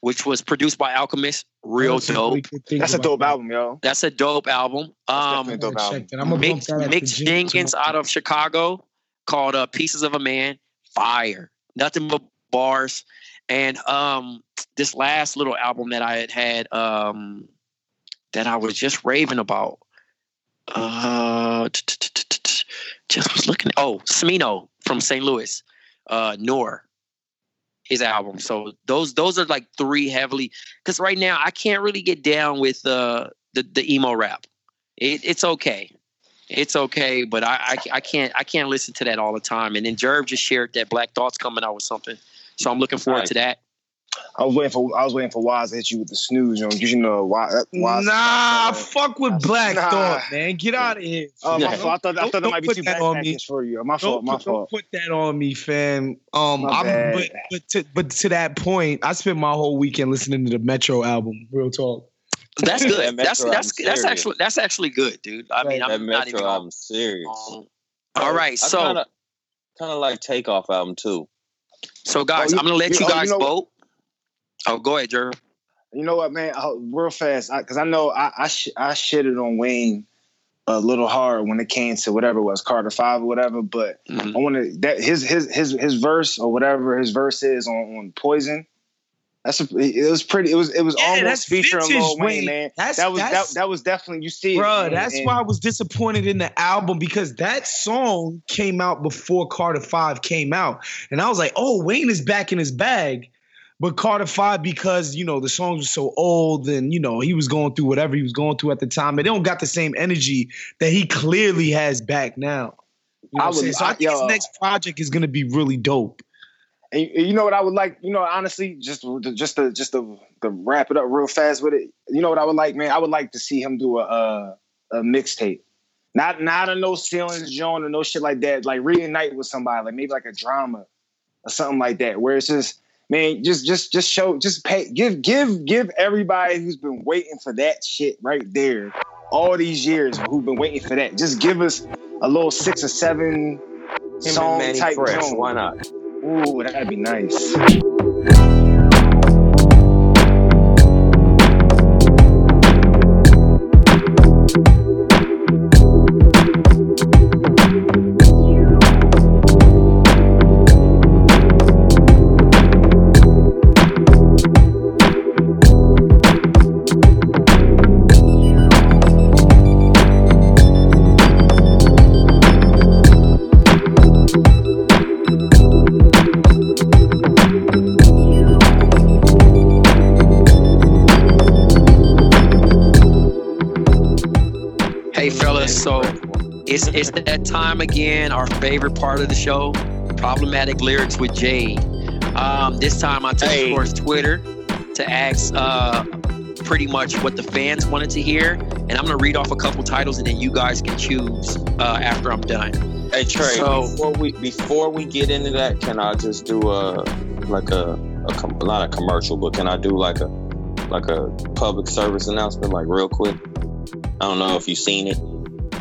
which was produced by Alchemist. Real That's dope. That's a dope that. album, yo. That's a dope album. That's Um, a dope album. that. I'm gonna Mick, Mick Jenkins out of Chicago called uh, "Pieces of a Man." Fire, nothing but bars. And um, this last little album that I had had um, that I was just raving about. Uh, just was looking. Oh, Smino from St. Louis, uh, NØIR, his album. So those those are like three heavily because right now I can't really get down with uh, the the emo rap. It, it's okay, it's okay, but I, I I can't I can't listen to that all the time. And then Jerv just shared that Black Thought's coming out with something, so I'm looking forward Nice. to that. I was waiting for I was waiting for Waz to hit you with the snooze, you know, because you know why. Waz, Nah, fuck with Black Nah. Thought, man. Get out of here. Oh, my Yeah. fault. I thought, I Don't- thought that don't might be put too that bad on me. for you. My Don't, fault. My put, don't put that on me, fam. Um, I'm, but but to, but to that point, I spent my whole weekend listening to the Metro album. Real talk. That's That good. that's Metro that's album's that's serious. actually that's actually good, dude. I mean, that I'm not Metro even. album serious. Um, all right, so kind of like Takeoff album too. so guys, Oh, you- I'm gonna let you- you oh, you guys know- vote. Oh, go ahead, Jerv. You know what, man? i real fast, because I, know I I, sh- I shitted on Wayne a little hard when it came to whatever it was Carter Five or whatever. But Mhm. I want to that his his his his verse or whatever his verse is on, on Poison. That's a, it was pretty. It was it was Yeah, almost that's featuring vintage Lil Wayne, Wayne. man. That's- that was that's- that, that was definitely you see it, Bruh, that's and- why I was disappointed in the album because that song came out before Carter 5 came out. And I was like, oh, Wayne is back in his bag. But Carter 5, because, you know, the songs were so old and, you know, he was going through whatever he was going through at the time. It don't got the same energy that he clearly has back now. You know I would-? So I I- think his uh, next project is going to be really dope. And you- you know what I would like, you know, honestly, just to- just to just to, to wrap it up real fast with it. You know what I would like, man? I would like to see him do a a, a mixtape, not not a no ceilings joint or no shit like that. Like reunite with somebody, like maybe like a drama or something like that, where it's just man, just just just show, just pay, give give give everybody who's been waiting for that shit right there, all these years who've been waiting for that. Just give us a little six or seven Him song type Fresh. Why not? Ooh, that'd be nice. That time again. Our favorite part of the show, problematic lyrics with Jade. Um, this time I took Hey. towards Twitter to ask uh, pretty much what the fans wanted to hear, and I'm gonna read off a couple titles, and then you guys can choose uh, after I'm done. Hey Trey, So- before we before we get into that, can I just do a like a, a com- not a commercial, but can I do like a like a public service announcement, like real quick? I don't know if you've seen it,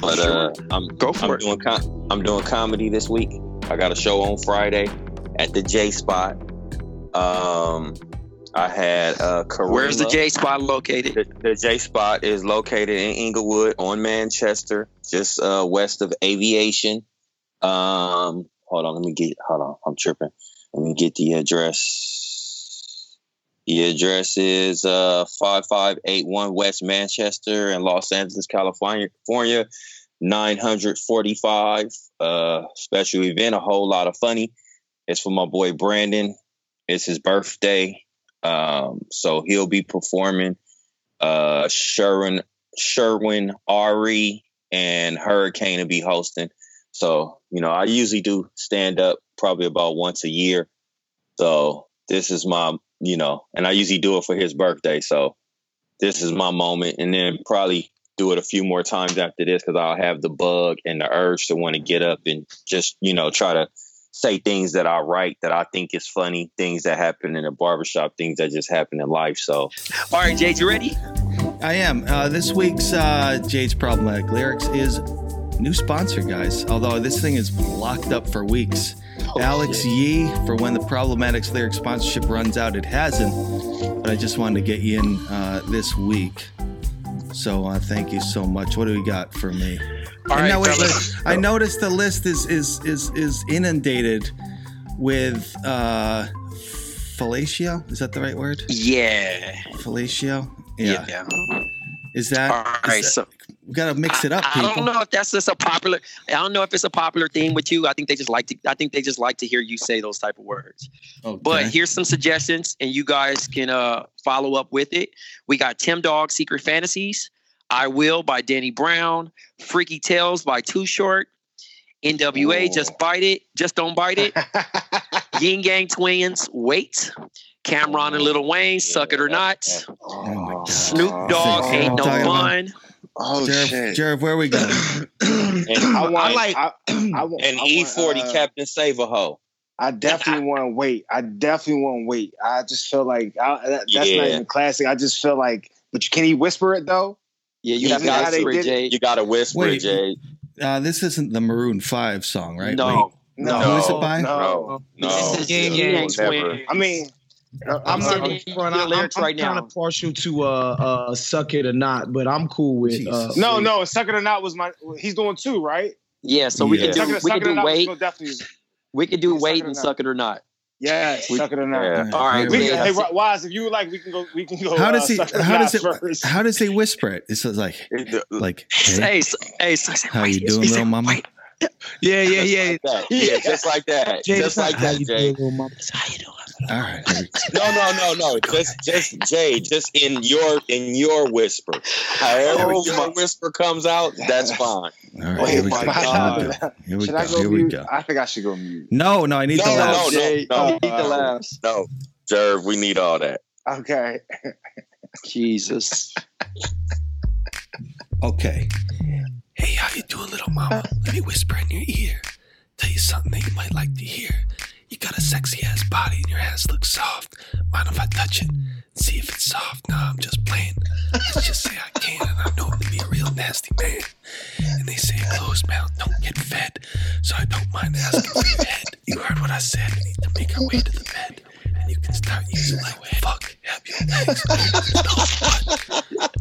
but uh, I'm Go for I'm it. doing com- I'm doing comedy this week. I got a show on Friday at the J Spot. Um, I had uh, Karima. Where's the J spot located? The, the J Spot is located in Inglewood on Manchester, just uh, west of Aviation. Um, hold on, let me get. Hold on, I'm tripping. Let me get the address. The address is uh 5581 West Manchester in Los Angeles, California. California 945. Uh, special event, a whole lot of funny. It's for my boy Brandon. It's his birthday. Um, so he'll be performing uh Sherwin Sherwin Ari and Hurricane will be hosting. So, you know, I usually do stand up probably about once a year. So this is my, you know, and I usually do it for his birthday. So this is my moment. And then probably do it a few more times after this because I'll have the bug and the urge to want to get up and just, you know, try to say things that I write that I think is funny, things that happen in a barbershop, things that just happen in life. So, all right, Jade, you ready? I am. Uh, this week's uh, Jade's Problematic Lyrics is new sponsor, guys. Although this thing is locked up for weeks. Alex. Yee, for when the Problematics Lyric sponsorship runs out, it hasn't. But I just wanted to get you in uh, this week. So uh, thank you so much. What do we got for me? All right, I noticed the list is is is is inundated with uh fellatio. Is that the right word? Yeah. Fellatio. Yeah. yeah. Is that all right? That, so we gotta mix it up. I. I don't know if that's just a popular. I don't know if it's a popular theme with you. I think they just like to. I think they just like to hear you say those type of words. Okay. But here's some suggestions, and you guys can uh follow up with it. We got Tim Dog Secret Fantasies. I Will by Danny Brown, Freaky Tales by Too Short, NWA, Just Bite It, Just Don't Bite It, Ying Yang Twins, Wait, Cam'ron and Lil Wayne, Suck It or Not, oh Snoop Dogg, Ain't No Fun. Oh Jared, shit, Jared, where are we going? and I, want, I like I, I, want, and I E want, forty uh, Captain Save a Hoe. I definitely want to wait. I definitely want to wait. I just feel like I, that, that's Yeah. not even classic. I just feel like, but you, can he whisper it though? Yeah, you Is have that how got to did it? You got to whisper, Wait. it, Jade. Uh, this isn't the Maroon Five song, right? No, No, Who is it by? No, No, This no, is Ying Ying Yang Yang never. Twins. I mean, I'm I'm not gonna front. the I- I'm, I'm right kind now. of partial to uh, uh, "Suck It or Not," but I'm cool with. Uh, Jesus. no, no. Suck it or not was my. He's doing two, right? Yeah, so we Yeah. could Suck do it, we suck could it do wait. We could do Suck wait and suck it or not. Yeah, We- suck it or not. Yeah. All right, Here We, we Jade, go. hey. Wise, if you like, we can go. We can go. How uh, does he? Suck It or How does it? first. How does he whisper it? It's like like. Hey, Hey, so, hey, so, how you doing, little mama? wait. Yeah, yeah, yeah. Like that. Yeah, just like that. Jay, just like how that, you Jay. doing, little mama? How you doing? All right. here we go. No, no, no, no. Just, just Jay. Just in your, in your whisper. However Oh, your my- whisper comes out, that's fine. All right. Oh Here we go. Here we Should go. I go Here we mute? go. I think I should go mute. No, no, I need No, the no, laughs. no, Jay, no, you need the no. laughs. No, Jerv, we need all that. Okay. Jesus. Okay. Hey, how you doing, little mama? Let me whisper in your ear. Tell you something that you might like to hear. You got a sexy ass body and your ass looks soft. Mind if I touch it? See if it's soft. Nah, I'm just playing. Let's just say I can, and I know to be a real nasty man. And they say closed mouth don't get fed, so I don't mind asking for your head. You heard what I said. We need to make our way to the bed, you can start using like fuck, have your legs.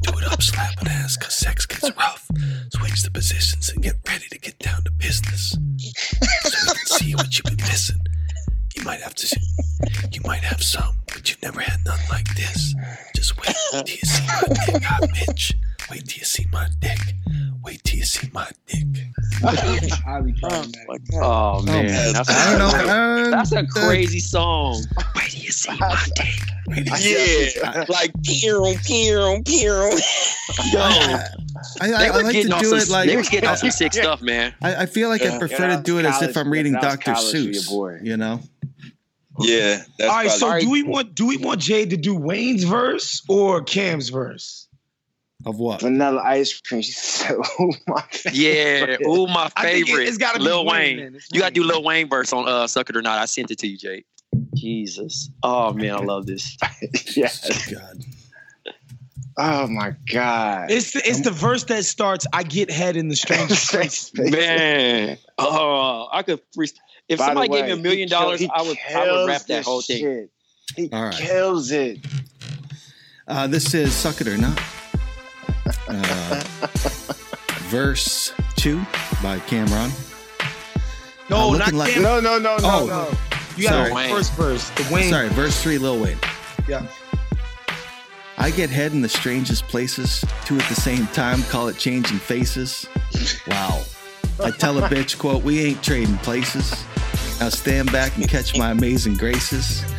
Do it up, slap an ass, cause sex gets rough. Switch the positions and get ready to get down to business. So we can see what you've been missing. You might have to, you might have some, but you've never had none like this. Just wait till you see my dick, hot bitch. Wait till you see my dick. Wait till you see my dick. Highly problematic. Oh man, that's, I don't know. that's a crazy song. Wait till you see my dick. wait, I- Yeah, like peer, peer, peer. Yo, I, I, they I were like getting to on do some, it like they were getting on some sick stuff, man. I, I feel like I prefer to do it as if I'm reading That was Dr. college for your Seuss. boy. You know? Yeah, that's All right, so probably- do we want do we want Jade to do Wayne's verse or Cam's verse? Of what? Vanilla ice cream. She said, "Oh my." Yeah, ooh, my I think it- favorite. it's gotta be Lil Wayne, Wayne. You gotta do Lil Wayne verse on uh Suck It or Not. I sent it to you, Jake. Jesus. Oh man, I love this. yes. God. Oh my god. It's the, it's the verse that starts. I get head in the strangest place. Man. Oh, I could free- if By the somebody gave me a million dollars, I would I would kills rap that this whole thing. shit. He All right. kills it. Uh, this is Suck It or Not. Uh, verse 2 by Cam'ron. No, Uh, not like- Cam. No, no, no, no, Oh. no. You got Sorry. the first verse. The Wayne. Sorry, verse 3, Lil Wayne. Yeah. I get head in the strangest places, two at the same time, call it changing faces. Wow. I tell a bitch, quote, we ain't trading places. Now stand back and catch my amazing graces.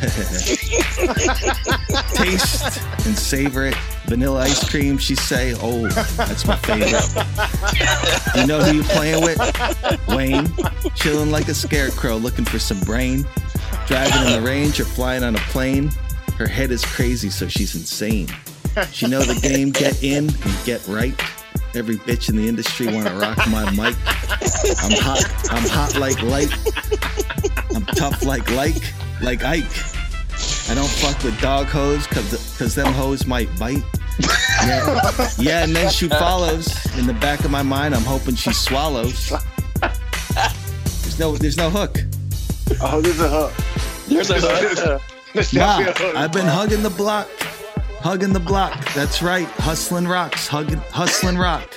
Taste and savor it. Vanilla ice cream, she say, oh, that's my favorite. You know who you playing with? Wayne. Chilling like a scarecrow, looking for some brain. Driving in the range or flying on a plane. Her head is crazy, so she's insane. She know the game, get in and get right. Every bitch in the industry wanna rock my mic. I'm hot, I'm hot like light. I'm tough like like like Ike. I don't fuck with dog hoes cause, cause them hoes might bite. Yeah. yeah, and then she follows. In the back of my mind, I'm hoping she swallows. There's no there's no hook. Oh, there's a hook. There's a hook. There's Ma, a hook. I've been hugging the block. Hugging the block. That's right. Hustling rocks. Hugging hustling rock.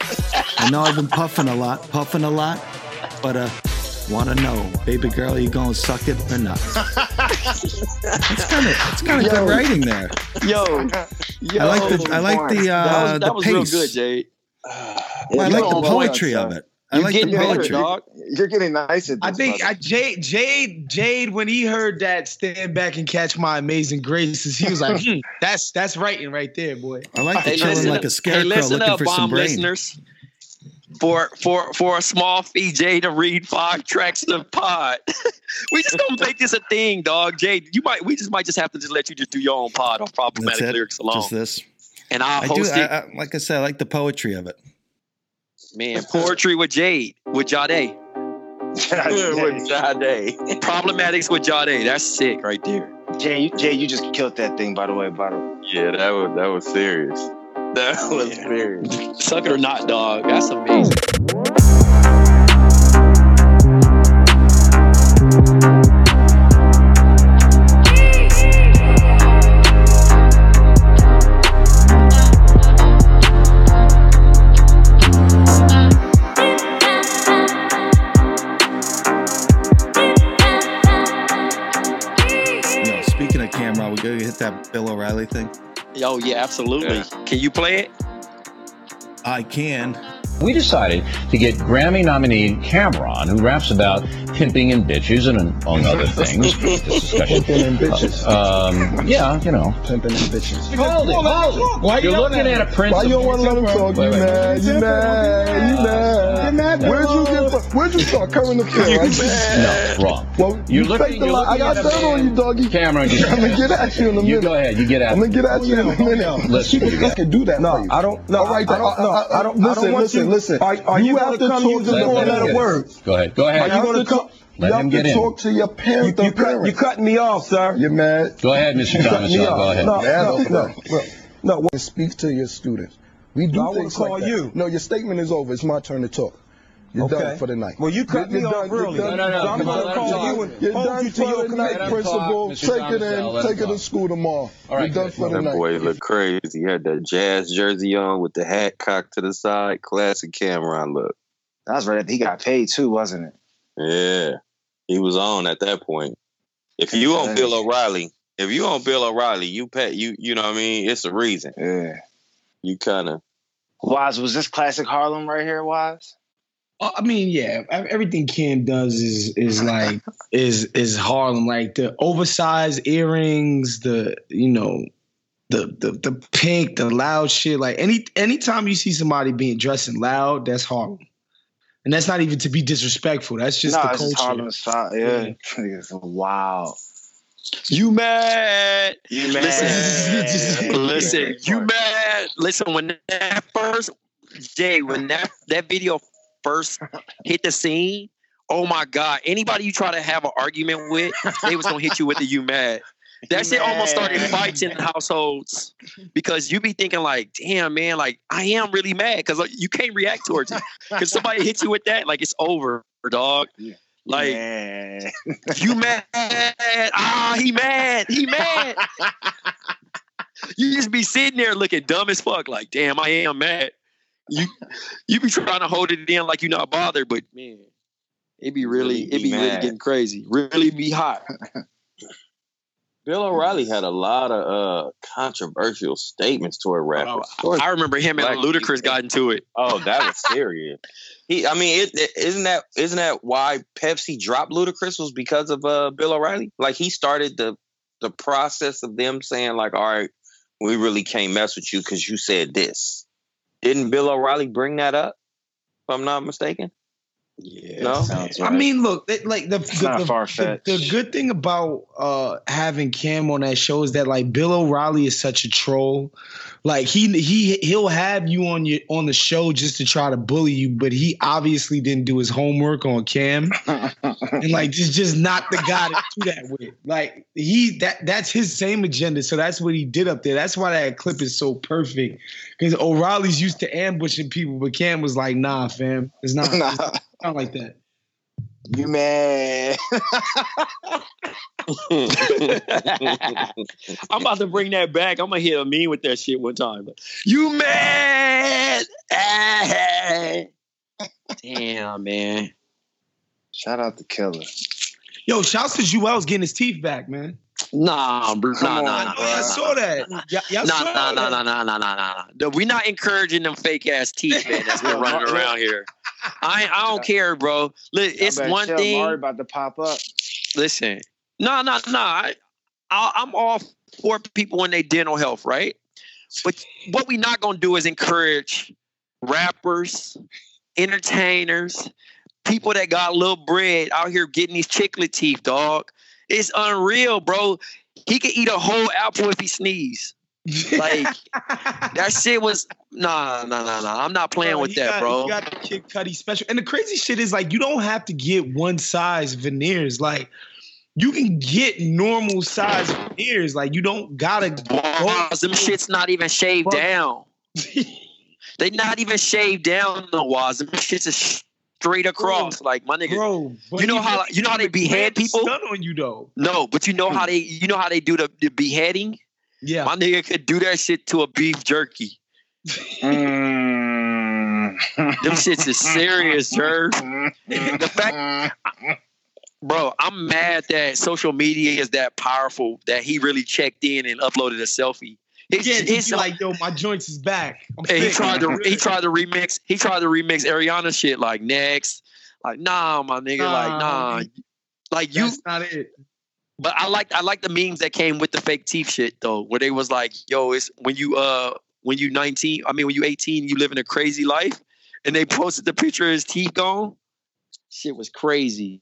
I know I've been puffing a lot, puffing a lot, but uh wanna know, baby girl, you gonna suck it or not? It's kind of it's kind of good writing there. Yo, yo. I like the I like the uh that was, that the was pace. real good, Jade. I You're like the poetry of it. I You like the getting better, poetry. dog. You're getting nice at this. I think. I, Jade, Jade, Jade, when he heard that "Stand Back and Catch My Amazing Graces," he was like, hmm, "That's that's writing right there, boy." I like the Hey, chilling listen like a scarecrow hey, listen looking up, for some bomb brain. listeners. For for for a small fee, Jay to read five tracks of the pod. we just gonna make this a thing, dog. Jay, you might we just might just have to just let you just do your own pod on That's problematic it. lyrics alone, Just this. and I'll I host I, it. I, like I said, I like the poetry of it. Man, poetry with Jade with Jade, with Jade. problematics with Jade. That's sick right there. Jay, Jay, you just killed that thing. By the way, by the way. Yeah, that was that was serious. That was serious. Suck it or not, dog. That's amazing. You know, speaking of Cam'ron, we go hit that Bill O'Reilly thing. Yo, yeah, absolutely. Can you play it? I can. We decided to get Grammy nominee Cam'ron, who raps about pimping and bitches and among other things. discussion. Pimping and bitches. Um, yeah, you know. Pimping and bitches. Hold it, hold it. Why You're looking at a principle. Why you don't want to let him talk? You Wait, wait. mad? You mad? You mad? You mad? Where'd you get? Where'd you start current appeal? Right? No, wrong. Well, You're looking- faked the you're lie. I got at dirt on you, doggy. Cam'ron, you- I'm gonna get at you in a minute. You go ahead. You get at I'm gonna get at you in a minute. Listen, People you got- can do that. No, I don't. No, I don't. I don't. Listen, listen, listen. Are you have to talk to Let- four let him letter get words. Go ahead. Go ahead. Are you gonna talk? Let you him have get to in. talk to your parents. You, you, cut, you cutting me off, sir. You're mad. Go ahead, Mr. You cut Thomas. Go ahead. No, no, no, no, no. When speak to your students, we do No, I wanna things call like that. you. No, your statement is over. It's my turn to talk. You're Okay. done for the night. Well, you cut You're me off done- you're early. done- No, no, no. So I'm gonna call talk. you and You're hold done you to for your night, principal. Mr. Take it in. Take it to school tomorrow. All right, You're done for the That night. boy looked crazy. He had that jazz jersey on with the hat cocked to the side. Classic Cam'ron look. That was right. He got paid too, wasn't it? Yeah. He was on at that point. If you on Bill O'Reilly, if you on Bill O'Reilly, you pay you you know what I mean? It's a reason. Yeah. You kinda Wise, was this classic Harlem right here, Wise? Uh, I mean, yeah, everything Kim does is is like is is Harlem. Like the oversized earrings, the you know, the the the pink, the loud shit. Like any anytime you see somebody being dressing loud, that's Harlem. And that's not even to be disrespectful. That's just no, the it's culture. just Harlem style. Yeah. It's wow. You mad? You Listen, listen, you mad? Listen, when that first Jay, when that that video first hit the scene, oh my god! Anybody you try to have an argument with, they was gonna hit you with the you mad. That shit almost started fights in households because you be thinking like, damn man, like I am really mad because you can't react towards it because somebody hits you with that, like it's over, dog. Like Yeah. you mad? Ah, he mad. He mad. you just be sitting there looking dumb as fuck. Like, damn, I am mad. You you be trying to hold it in like you're not bothered, but man, it be really, it be really getting crazy. Really be hot. Bill O'Reilly had a lot of uh controversial statements toward rappers. Towards I remember him and black Ludacris got into it. Oh, that was serious. he, I mean, it, it, isn't that isn't that why Pepsi dropped Ludacris was because of uh, Bill O'Reilly? Like he started the the process of them saying like, all right, we really can't mess with you because you said this. Didn't Bill O'Reilly bring that up? If I'm not mistaken. Yeah, No? sounds I mean, look, it- like the the, the, the, the good thing about uh having Cam on that show is that like Bill O'Reilly is such a troll. Like he he he'll have you on your on the show just to try to bully you, but he obviously didn't do his homework on Cam. and like just just not the guy to do that with. Like he that that's his same agenda. So that's what he did up there. That's why that clip is so perfect. Because O'Reilly's used to ambushing people, but Cam was like, nah, fam. It's not, Nah. it's not like that. you man. I'm about to bring that back. I'm gonna hit a meme with that shit one time. You mad? Damn, man. Shout out to Killer. Yo, shouts to Juelz getting his teeth back, man. Nah, bro. Come Nah, on, nah, nah. Oh, I saw that. Nah, nah, nah, nah, nah, nah, nah, nah, nah. We're not encouraging them fake ass teeth, man. That's been running around here. I I don't care, bro. Look, it's one chill. thing. Mari about to pop up. Listen, no, no, no. I, I, I'm all for people in their dental health, right? But what we not gonna do is encourage rappers, entertainers, people that got little bread out here getting these chiclet teeth, dog. It's unreal, bro. He could eat a whole apple if he sneeze. Like that shit was nah, nah, nah, nah. I'm not playing Bro, with that, got- bro. He got the Kid Cudi special. And the crazy shit is like you don't have to get one size veneers. Like you can get normal size veneers. Like you don't gotta Walls, them shit's not even shaved Bro. down. They not even shaved down the walls. Them shits is straight across. like my nigga. Bro, You know how- you know how they behead people? Stun on you though. No, but you know how they you know how they do the, the beheading? Yeah. My nigga could do that shit to a beef jerky. Mm. Them shits is serious, Jerv. The fact Bro, I'm mad that social media is that powerful that he really checked in and uploaded a selfie. His- just like, yo, my joints is back. I'm he tried to he tried to remix he tried to remix Ariana shit like next. Like nah, my nigga, like Nah. nah. Like you That's not it. but I like I like the memes that came with the fake teeth shit though, where they was like, yo, it's when you uh when you 19, I mean when you 18, you living a crazy life, and they posted the picture of his teeth gone. Shit was crazy.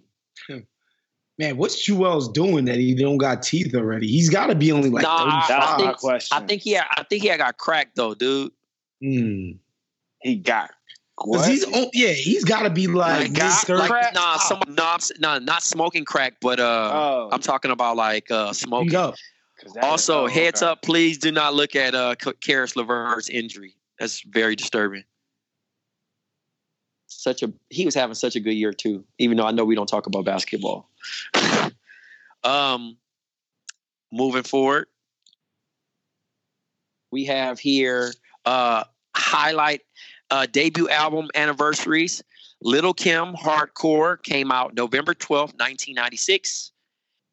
Man, what's Juelz doing that he don't got teeth already? He's got to be only like Nah, I- 35. I think, question. I think he had, I think he had got cracked though, dude. Hmm. he got. Cause he's oh, yeah, he's got to be like, Like, got- like, nah, some, nah, nah, not smoking crack, but uh, Oh. I'm talking about like uh, smoking. Yo, 'Cause Also, oh, heads up, please do not look at uh K- Caris LeVert's injury. That's very disturbing. Such a he was having such a good year too, even though I know we don't talk about basketball. um, moving forward, we have here uh highlight uh debut album anniversaries. Little Kim Hardcore came out November 12th, 1996.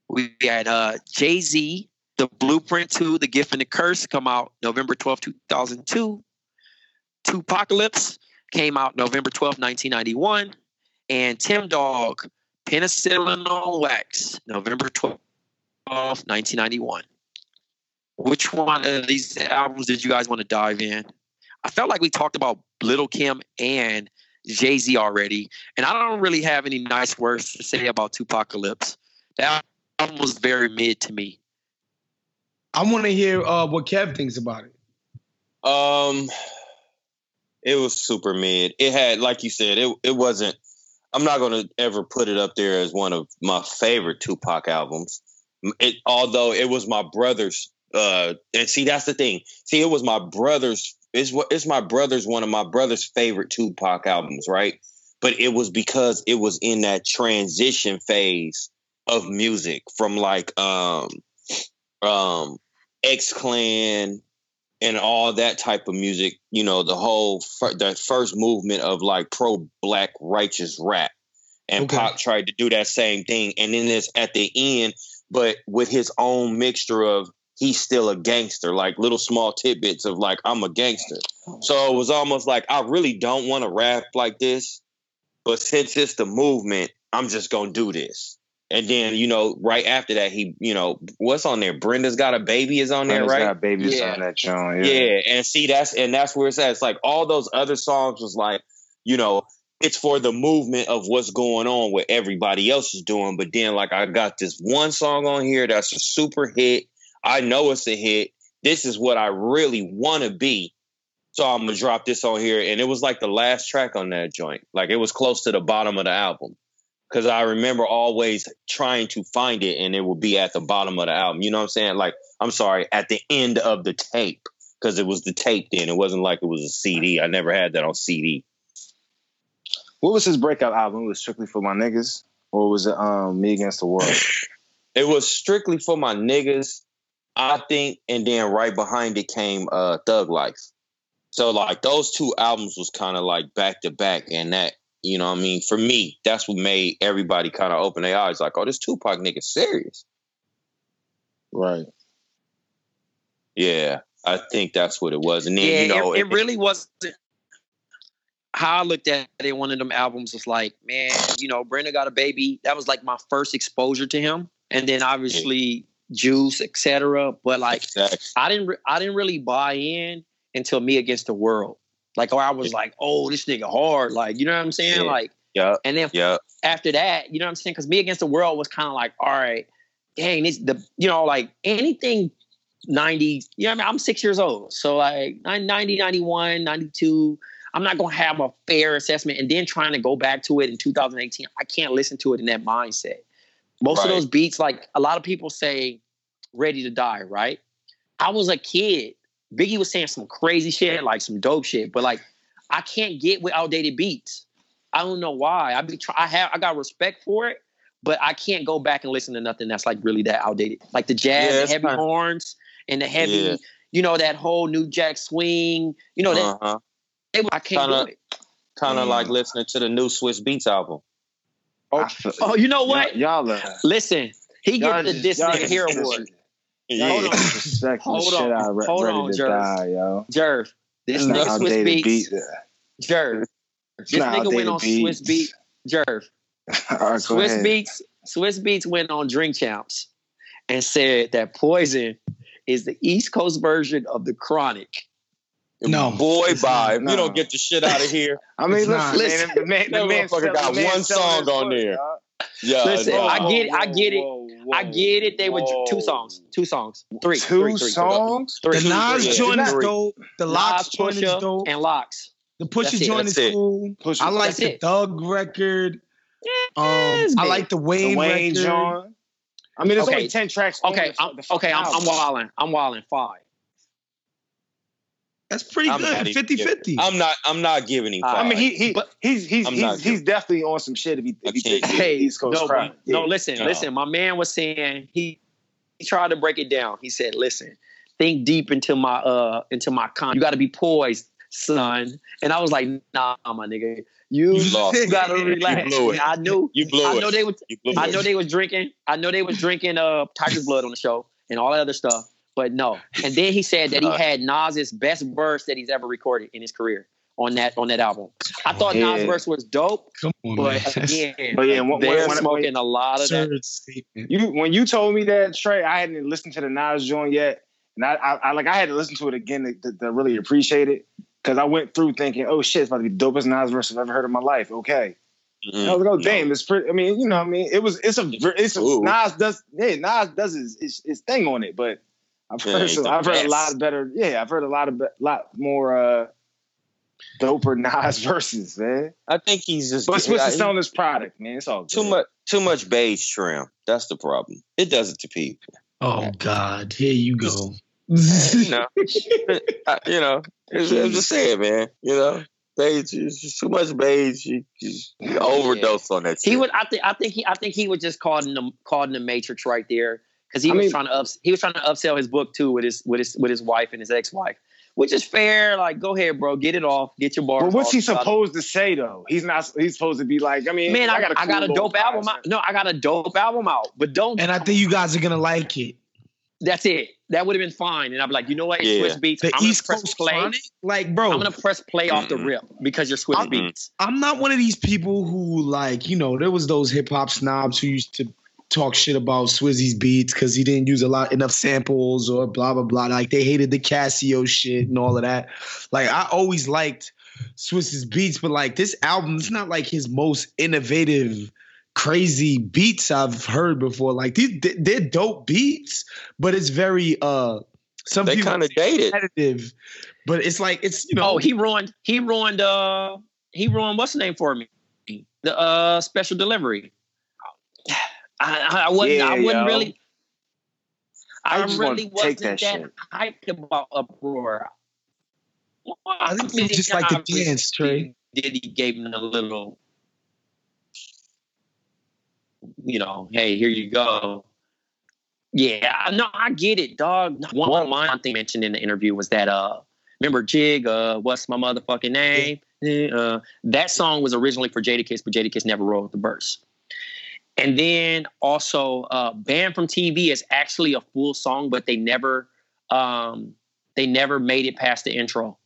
We had uh Jay Z, The Blueprint 2, The Gift and the Curse come out November 12th, 2002. 2Pacalypse came out November 12th, 1991. And Tim Dog, Penicillin on Wax, November 12th, 1991. Which one of these albums did you guys want to dive in? I felt like we talked about Little Kim and Jay Z already, and I don't really have any nice words to say about 2Pacalypse. That album was very mid to me. I want to hear uh, what Kev thinks about it. Um, it was super mid. It had, like you said, it it wasn't. I'm not gonna ever put it up there as one of my favorite Tupac albums. It, although it was my brother's. Uh, and see, that's the thing. See, it was my brother's. It's what it's my brother's one of my brother's favorite Tupac albums, right? But it was because it was in that transition phase of music from like um um X Clan and all that type of music, you know, the whole the first movement of like pro black righteous rap. And Okay. Pop tried to do that same thing. And then it's at the end, but with his own mixture of he's still a gangster, like little small tidbits of like, I'm a gangster. So it was almost like, I really don't want to rap like this, but since it's the movement, I'm just going to do this. And then, you know, right after that, he, you know, what's on there? Brenda's got a baby is on there, right? got babies Yeah. on that joint. Yeah. Yeah. and see that's and that's where it's at. It's like all those other songs was like, you know, it's for the movement of what's going on what everybody else is doing. But then, like, I got this one song on here that's a super hit. I know it's a hit. This is what I really want to be. So I'm gonna drop this on here, and it was like the last track on that joint. Like it was close to the bottom of the album, because I remember always trying to find it, and it would be at the bottom of the album. You know what I'm saying? Like I'm sorry, at the end of the tape, because it was the tape then. It wasn't like it was a CD. I never had that on CD. What was his breakout album? It was strictly for my niggas, or was it um Me Against the World? It was strictly for my niggas, I think, and then right behind it came uh Thug Life. So like those two albums was kind of like back to back, and that you know what I mean for me that's what made everybody kind of open their eyes like oh this Tupac nigga serious. Right. Yeah, I think that's what it was, and then yeah, you know it, it really wasn't. How I looked at it, in one of them albums was like, man, you know, Brenda got a baby. That was like my first exposure to him, and then obviously Juice, etc. But like, I didn't, re- I didn't really buy in until Me Against the World. Like, or I was like, oh, this nigga hard. Like, you know what I'm saying? Yeah. Like, yeah, and then yeah. after that, you know what I'm saying? Because Me Against the World was kind of like, all right, dang, this the you know, like anything 90, you know what I mean? I'm six years old. So like 90, 91, 92, I'm not gonna have a fair assessment. And then trying to go back to it in 2018, I can't listen to it in that mindset. Most of those beats, like a lot of people say ready to die, right? I was a kid. Biggie was saying some crazy shit, like some dope shit, but like I can't get with outdated beats. I don't know why. I be try- I have I got respect for it, but I can't go back and listen to nothing that's like really that outdated. Like the jazz, Yeah, the heavy kinda- horns, and the heavy, Yeah. you know, that whole new jack swing. You know that uh-huh. they- I can't Kinda- do it. kind of like listening to the new Swizz Beatz album. Oh, oh, you know what? Y'all, are Listen, he y'all gets the just- y'all Disney just Hero Award. Y'all Hold on. disrespecting Hold on. out Re- Hold Ready on, to Jerv. Die, yo. Jerv, this It's not nigga Swizz outdated Beatz. beat. Jerv, It's this not nigga went outdated on Swizz Beatz. Beat. Jerv, All right, go Swizz ahead. Beatz. Swizz Beatz went on Drink Champs and said that Poison is the East Coast version of the Chronic. No, boy, bye. no. You don't get the shit out of here. I mean, It's listen, not. man, the man, the That man, motherfucker sell- got one song on foot, there. dog. Yeah, Listen, no. I get it. I get it. Whoa, I get it. They were two songs. Two songs. Three. Two three, three, songs? Three. the Nas three, joint is dope. The LOX Nas, joint is dope. and LOX. The Pusha That's it, joint that's is cool. Pusha- I like the it. Thug record. Um, Yes, I like the The Wayne, Wayne record. John. I mean, it's Okay. only ten tracks. Okay, I'm, the okay, I'm, I'm album. wilding. I'm wilding. Five. That's pretty I'm good. even 50 giving- 50. I'm not. I'm not giving him. I I mean, he he But- he's he's I'm he's, he's definitely on some shit if he if he I can't takes do the Hey, East Coast no, crowd. no, Yeah. listen, No. listen. My man was saying he he tried to break it down. He said, "Listen, think deep into my uh into my con. You got to be poised, son." And I was like, "Nah, my nigga, you, You lost. you gotta relax." You blew it. I knew. you blew I it. know they was. You blew I it. they was drinking. I know they was drinking uh Tiger's blood on the show and all that other stuff. But no. And then he said that he had Nas's best verse that he's ever recorded in his career on that on that album. I thought Nas' verse was dope, Come on, but man. again, But yeah, when- they're when- when- smoking a lot of that. Statement. You when you told me that Trey, I hadn't listened to the Nas joint yet, and I, I, I like I had to listen to it again to, to, to really appreciate it because I went through thinking, oh shit, it's about to be the dopest Nas verse I've ever heard in my life. Okay, Mm, And I was like, oh no. damn, it's pretty. I mean, you know, what I mean, it was it's a it's a, Ooh. Nas does yeah Nas does his, his his thing on it, but I've heard he's some, I've heard a lot of better yeah I've heard a lot of be- lot more uh doper Nas verses, man. I think he's just. But Swizz yeah, is he- selling product, man. It's all good. too much. Too much beige trim. That's the problem. It does it to people. Oh, God. Here you go. you know, I- you know. It's, I'm just saying, man. You know, beige. It's just too much beige. You, you, you overdose on that. Shit. He would. I think. I think he. I think he was just caught in the caught in the matrix right there because he I was mean- trying to ups, he was trying to upsell his book too with his with his with his wife and his ex wife, which is fair. Like, go ahead, bro, get it off, get your bar. But what's off. he supposed to say though? He's not. He's supposed to be like. I mean, Man, I, got a I got a dope little album out. No, I got a dope album out, but don't. And I think you guys are going to like it. That's it. That would have been fine. And I'd be like, you know what? It's Yeah. Swizz Beatz. The I'm gonna East press Coast play. Chronic? Like, bro. I'm gonna press play off the rip because you're Swizz I'm- Beatz. I'm not one of these people who like, you know, there was those hip hop snobs who used to talk shit about Swizzy's beats because he didn't use a lot enough samples or blah blah blah. Like they hated the Casio shit and all of that. Like I always liked Swizz's beats, but like this album, it's not like his most innovative, crazy beats I've heard before. Like these, they're dope beats, but it's very uh some They people kinda dated. repetitive, but it's like it's you know Oh, he ruined. He ruined. Uh, he ruined. What's the name for me? The uh special delivery. I, I, I wasn't. I wasn't yo. really. I, I just really wasn't that that, hyped about uproar. I think people just like the dance, Trey. Diddy gave him a little, you know, hey, here you go. Yeah, I- no, I get it, dog. One, one one thing mentioned in the interview was that uh, remember Jig, uh, what's my motherfucking name? Eh, Uh, that song was originally for Jadakiss, but Jadakiss never wrote the verse. And then also, uh, "Banned from TV" is actually a full song, but they never, um, they never made it past the intro.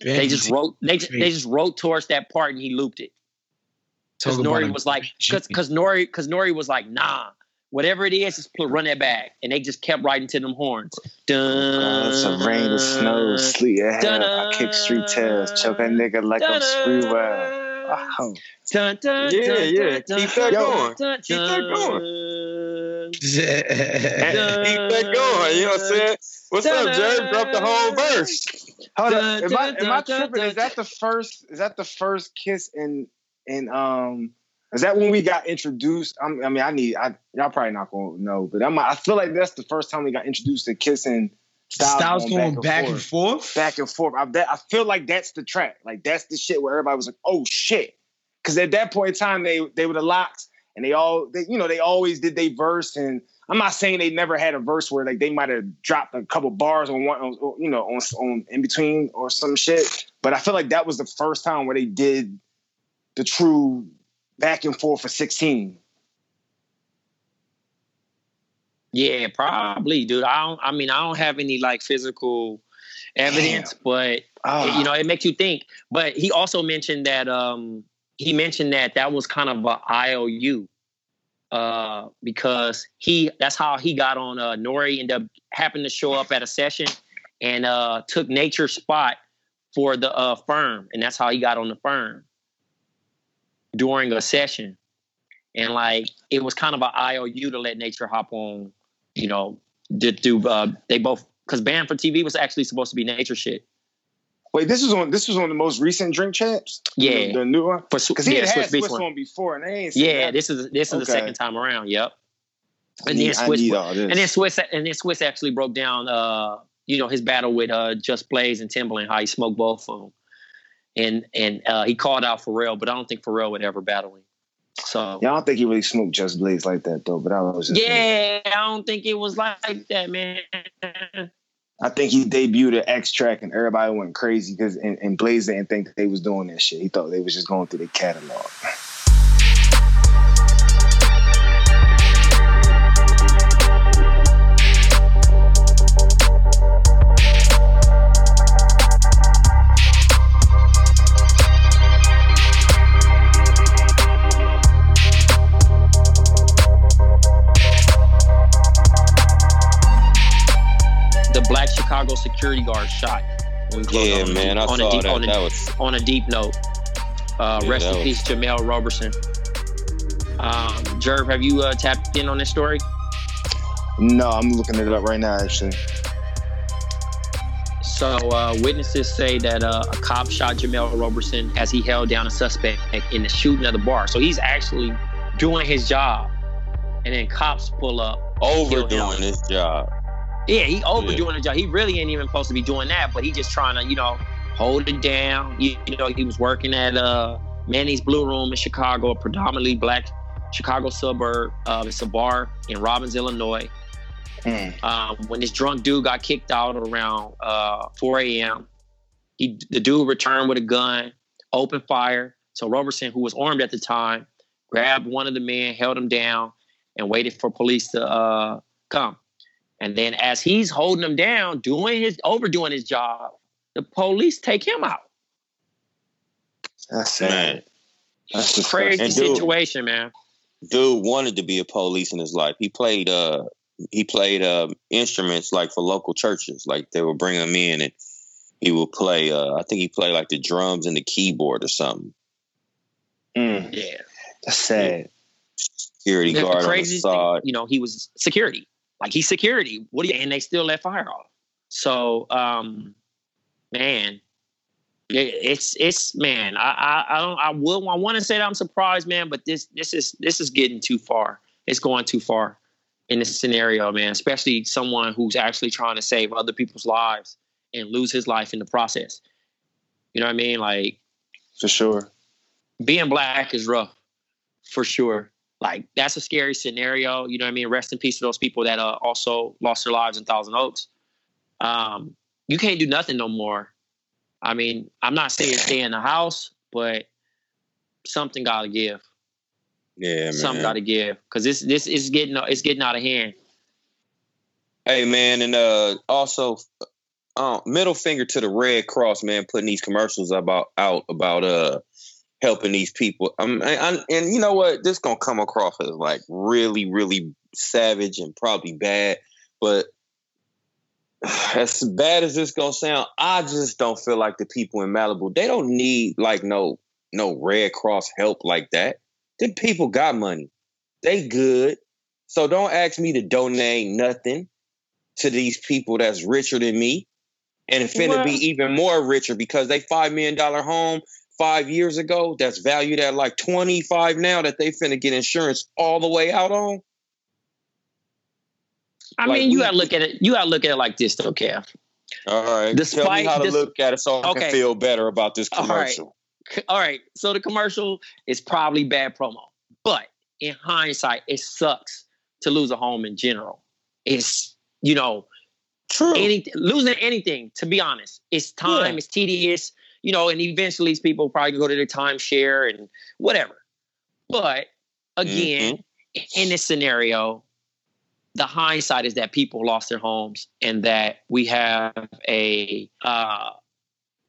They just wrote, they just, they just wrote towards that part, and he looped it. Because Nori a was like, because because Nori because Nori was like, nah, whatever it is, just put, run that back, and they just kept writing to them horns. Dun, Uh, some rain or snow, sleet ahead. I kick street tails, choke a nigga like I'm Screwball. Dun, dun, Yeah, dun, yeah. dun, Keep that dun, going. dun, Keep that going. dun. Keep that going. You know what I'm saying? What's up, Jerry? Drop the whole verse. Hold Dun, on. Am I, dun, am I tripping? dun, Is that the first? Is that the first kiss in in um? Is that when we got introduced? I'm, I mean, I need. I y'all probably not gonna know, but I'm. I feel like that's the first time we got introduced to kissing. Styles, Styles going back and forth. back and forth. I, that, I feel like that's the track. Like that's the shit where everybody was like, "Oh shit," because at that point in time, they they were the LOX, and they all, they, you know, they always did they verse. And I'm not saying they never had a verse where like they might have dropped a couple bars on one, on, you know, on on in between or some shit. But I feel like that was the first time where they did the true back and forth for 16. Yeah, probably, dude. I don't. I mean, I don't have any like physical evidence, but Ah. you know, it makes you think. But he also mentioned that um he mentioned that that was kind of a IOU uh because he that's how he got on uh Nori ended up happened to show up at a session and uh took nature's spot for the uh firm and that's how he got on the firm during a session and like it was kind of an IOU to let nature hop on you know to do uh they both because banned for TV was actually supposed to be nature shit Wait, this was on this was on the most recent Drink Champs. Yeah. the, the new one. For Because he yeah, had Swizz Swizz one. before, and they ain't Yeah, that. this is this is the second time around. Yep. And need- then Swizz this. and then Swizz and then Swizz actually broke down uh you know his battle with uh Just Blaze and Timbaland how he smoked both of them. And and uh he called out Pharrell, but I don't think Pharrell would ever battle him. So Yeah, I don't think he really smoked Just Blaze like that though. But I was just yeah, I don't think it was like that, man. I think he debuted an X track and everybody went crazy because and, and Blaze didn't think they was doing that shit. He thought they was just going through the catalog. Chicago security guard shot. when we closed Yeah, on a man, deep- I on a saw deep, that. On a, That was- on a deep note. Uh, Yeah, rest that in was- peace, Jemel Roberson. Um, Jerv, have you uh, tapped in on this story? No, I'm looking it up right now actually. So, uh, witnesses say that uh, a cop shot Jemel Roberson as he held down a suspect in the shooting of the bar. So he's actually doing his job, and then cops pull up. Overdoing his job. Yeah, he overdoing the job. He really ain't even supposed to be doing that, but he just trying to, you know, hold it down. You, you know, he was working at uh, Manny's Blue Room in Chicago, a predominantly black Chicago suburb. Uh, it's a bar in Robbins, Illinois. Um, when this drunk dude got kicked out around uh, 4 a.m., he the dude returned with a gun, opened fire. So Roberson, who was armed at the time, grabbed one of the men, held him down, and waited for police to uh, come. And then as he's holding them down, doing his overdoing his job, the police take him out. That's sad. Man. That's Crazy And dude- situation, man. dude wanted to be a police in his life. He played uh he played uh instruments like for local churches. Like they would bring him in and he would play. Uh, I think he played like the drums and the keyboard or something. Mm, Yeah. that's sad. Security The guard on the craziest thing, side. you know, he was security. Like he's security. What do you and they still let fire off. So um man, it, it's it's man, I I I don't I will I want to say that I'm surprised, man, but this this is this is getting too far. It's going too far in this scenario, man, especially someone who's actually trying to save other people's lives and lose his life in the process. You know what I mean? Like For sure. being black is rough for sure. Like that's a scary scenario. You know what I mean? Rest in peace to those people that uh, also lost their lives in Thousand Oaks. Um, you can't do nothing no more. I mean, I'm not saying stay in the house, but something got to give. Yeah, man. Something got to give because this this is getting it's getting out of hand. Hey man, and uh also uh, middle finger to the Red Cross, man, putting these commercials about out about uh helping these people. Um, I, I, and you know what? This gonna come across as like really, really savage and probably bad, but as bad as this gonna sound, I just don't feel like the people in Malibu they don't need like no no Red Cross help like that. Them people got money, they good. So don't ask me to donate nothing to these people that's richer than me, and it's finna Well- be even more richer because they five million dollar home five years ago that's valued at like twenty five now that they finna get insurance all the way out on. I Like, mean, you we- got to look at it. You got to look at it like this, though, Kev. All right, tell me Despite how to this- look at it so I Okay. can feel better about this commercial. C- All right. So the commercial is probably bad promo, but in hindsight, it sucks to lose a home in general. It's you know, True. any losing anything. To be honest, it's time. Yeah. It's tedious. You know, and eventually these people probably go to their timeshare and whatever. But again, in this scenario, the hindsight is that people lost their homes and that we have a uh,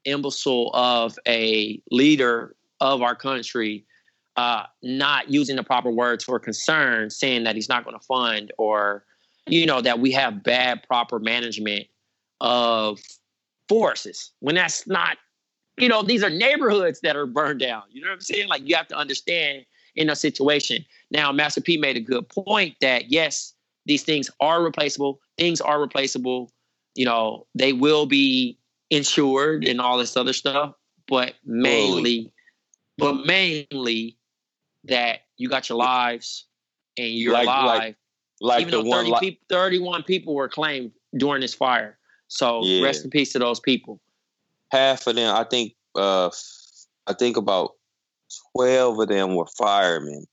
imbecile of a leader of our country uh, not using the proper words for concern, saying that he's not going to fund or, you know, that we have bad proper management of forces when that's not, you know, these are neighborhoods that are burned down. You know what I'm saying? Like you have to understand in a situation. Now, Master P made a good point that yes, these things are replaceable. Things are replaceable. You know, they will be insured and all this other stuff, but mainly, but mainly that you got your lives and you're Like- like- alive. Like Even the though one 30 li- peop 31 people were claimed during this fire. So Yeah. rest in peace to those people. Half of them, I think, uh, I think about twelve of them were firemen,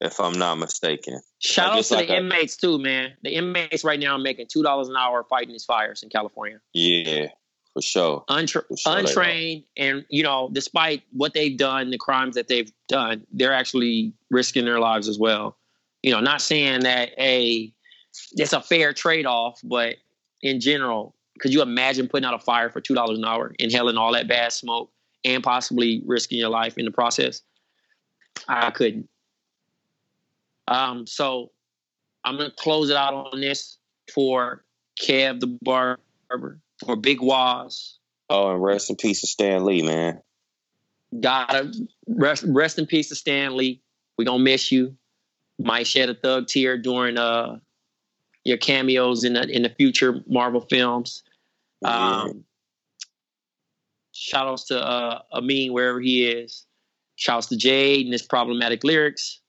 if I'm not mistaken. Shout Like, out to like the a- inmates too, man. The inmates right now are making two dollars an hour fighting these fires in California. Yeah, for sure. Untra- For sure untrained, and you know, despite what they've done, the crimes that they've done, they're actually risking their lives as well. You know, not saying that a it's a fair trade off, but in general, could you imagine putting out a fire for two dollars an hour, inhaling all that bad smoke, and possibly risking your life in the process? I couldn't. Um, so I'm gonna close it out on this for Kev the barber, for Big Waz. Oh, and rest in peace to Stan Lee, man. Gotta rest, rest in peace to Stan Lee. We're gonna miss you. Might shed a thug tear during uh your cameos in the in the future Marvel films. Um, shout outs to uh, Amin wherever he is. Shout outs to Jade and his problematic lyrics.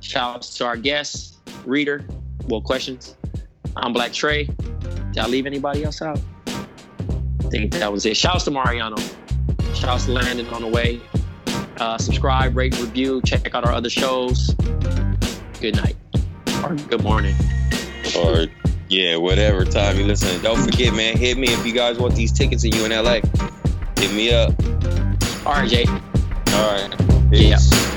Shout outs to our guest, reader. Well, questions. I'm Black Trey. Did I leave anybody else out? I think that was it. Shout outs to Mariano. Shout outs to Landon on the way. Uh, subscribe, rate, review. Check out our other shows. Good night or good morning. Or yeah, whatever time you listen. Don't forget, man. Hit me if you guys want these tickets and you in LA. Hit me up. All right, Jay. All right. Peace. Yeah.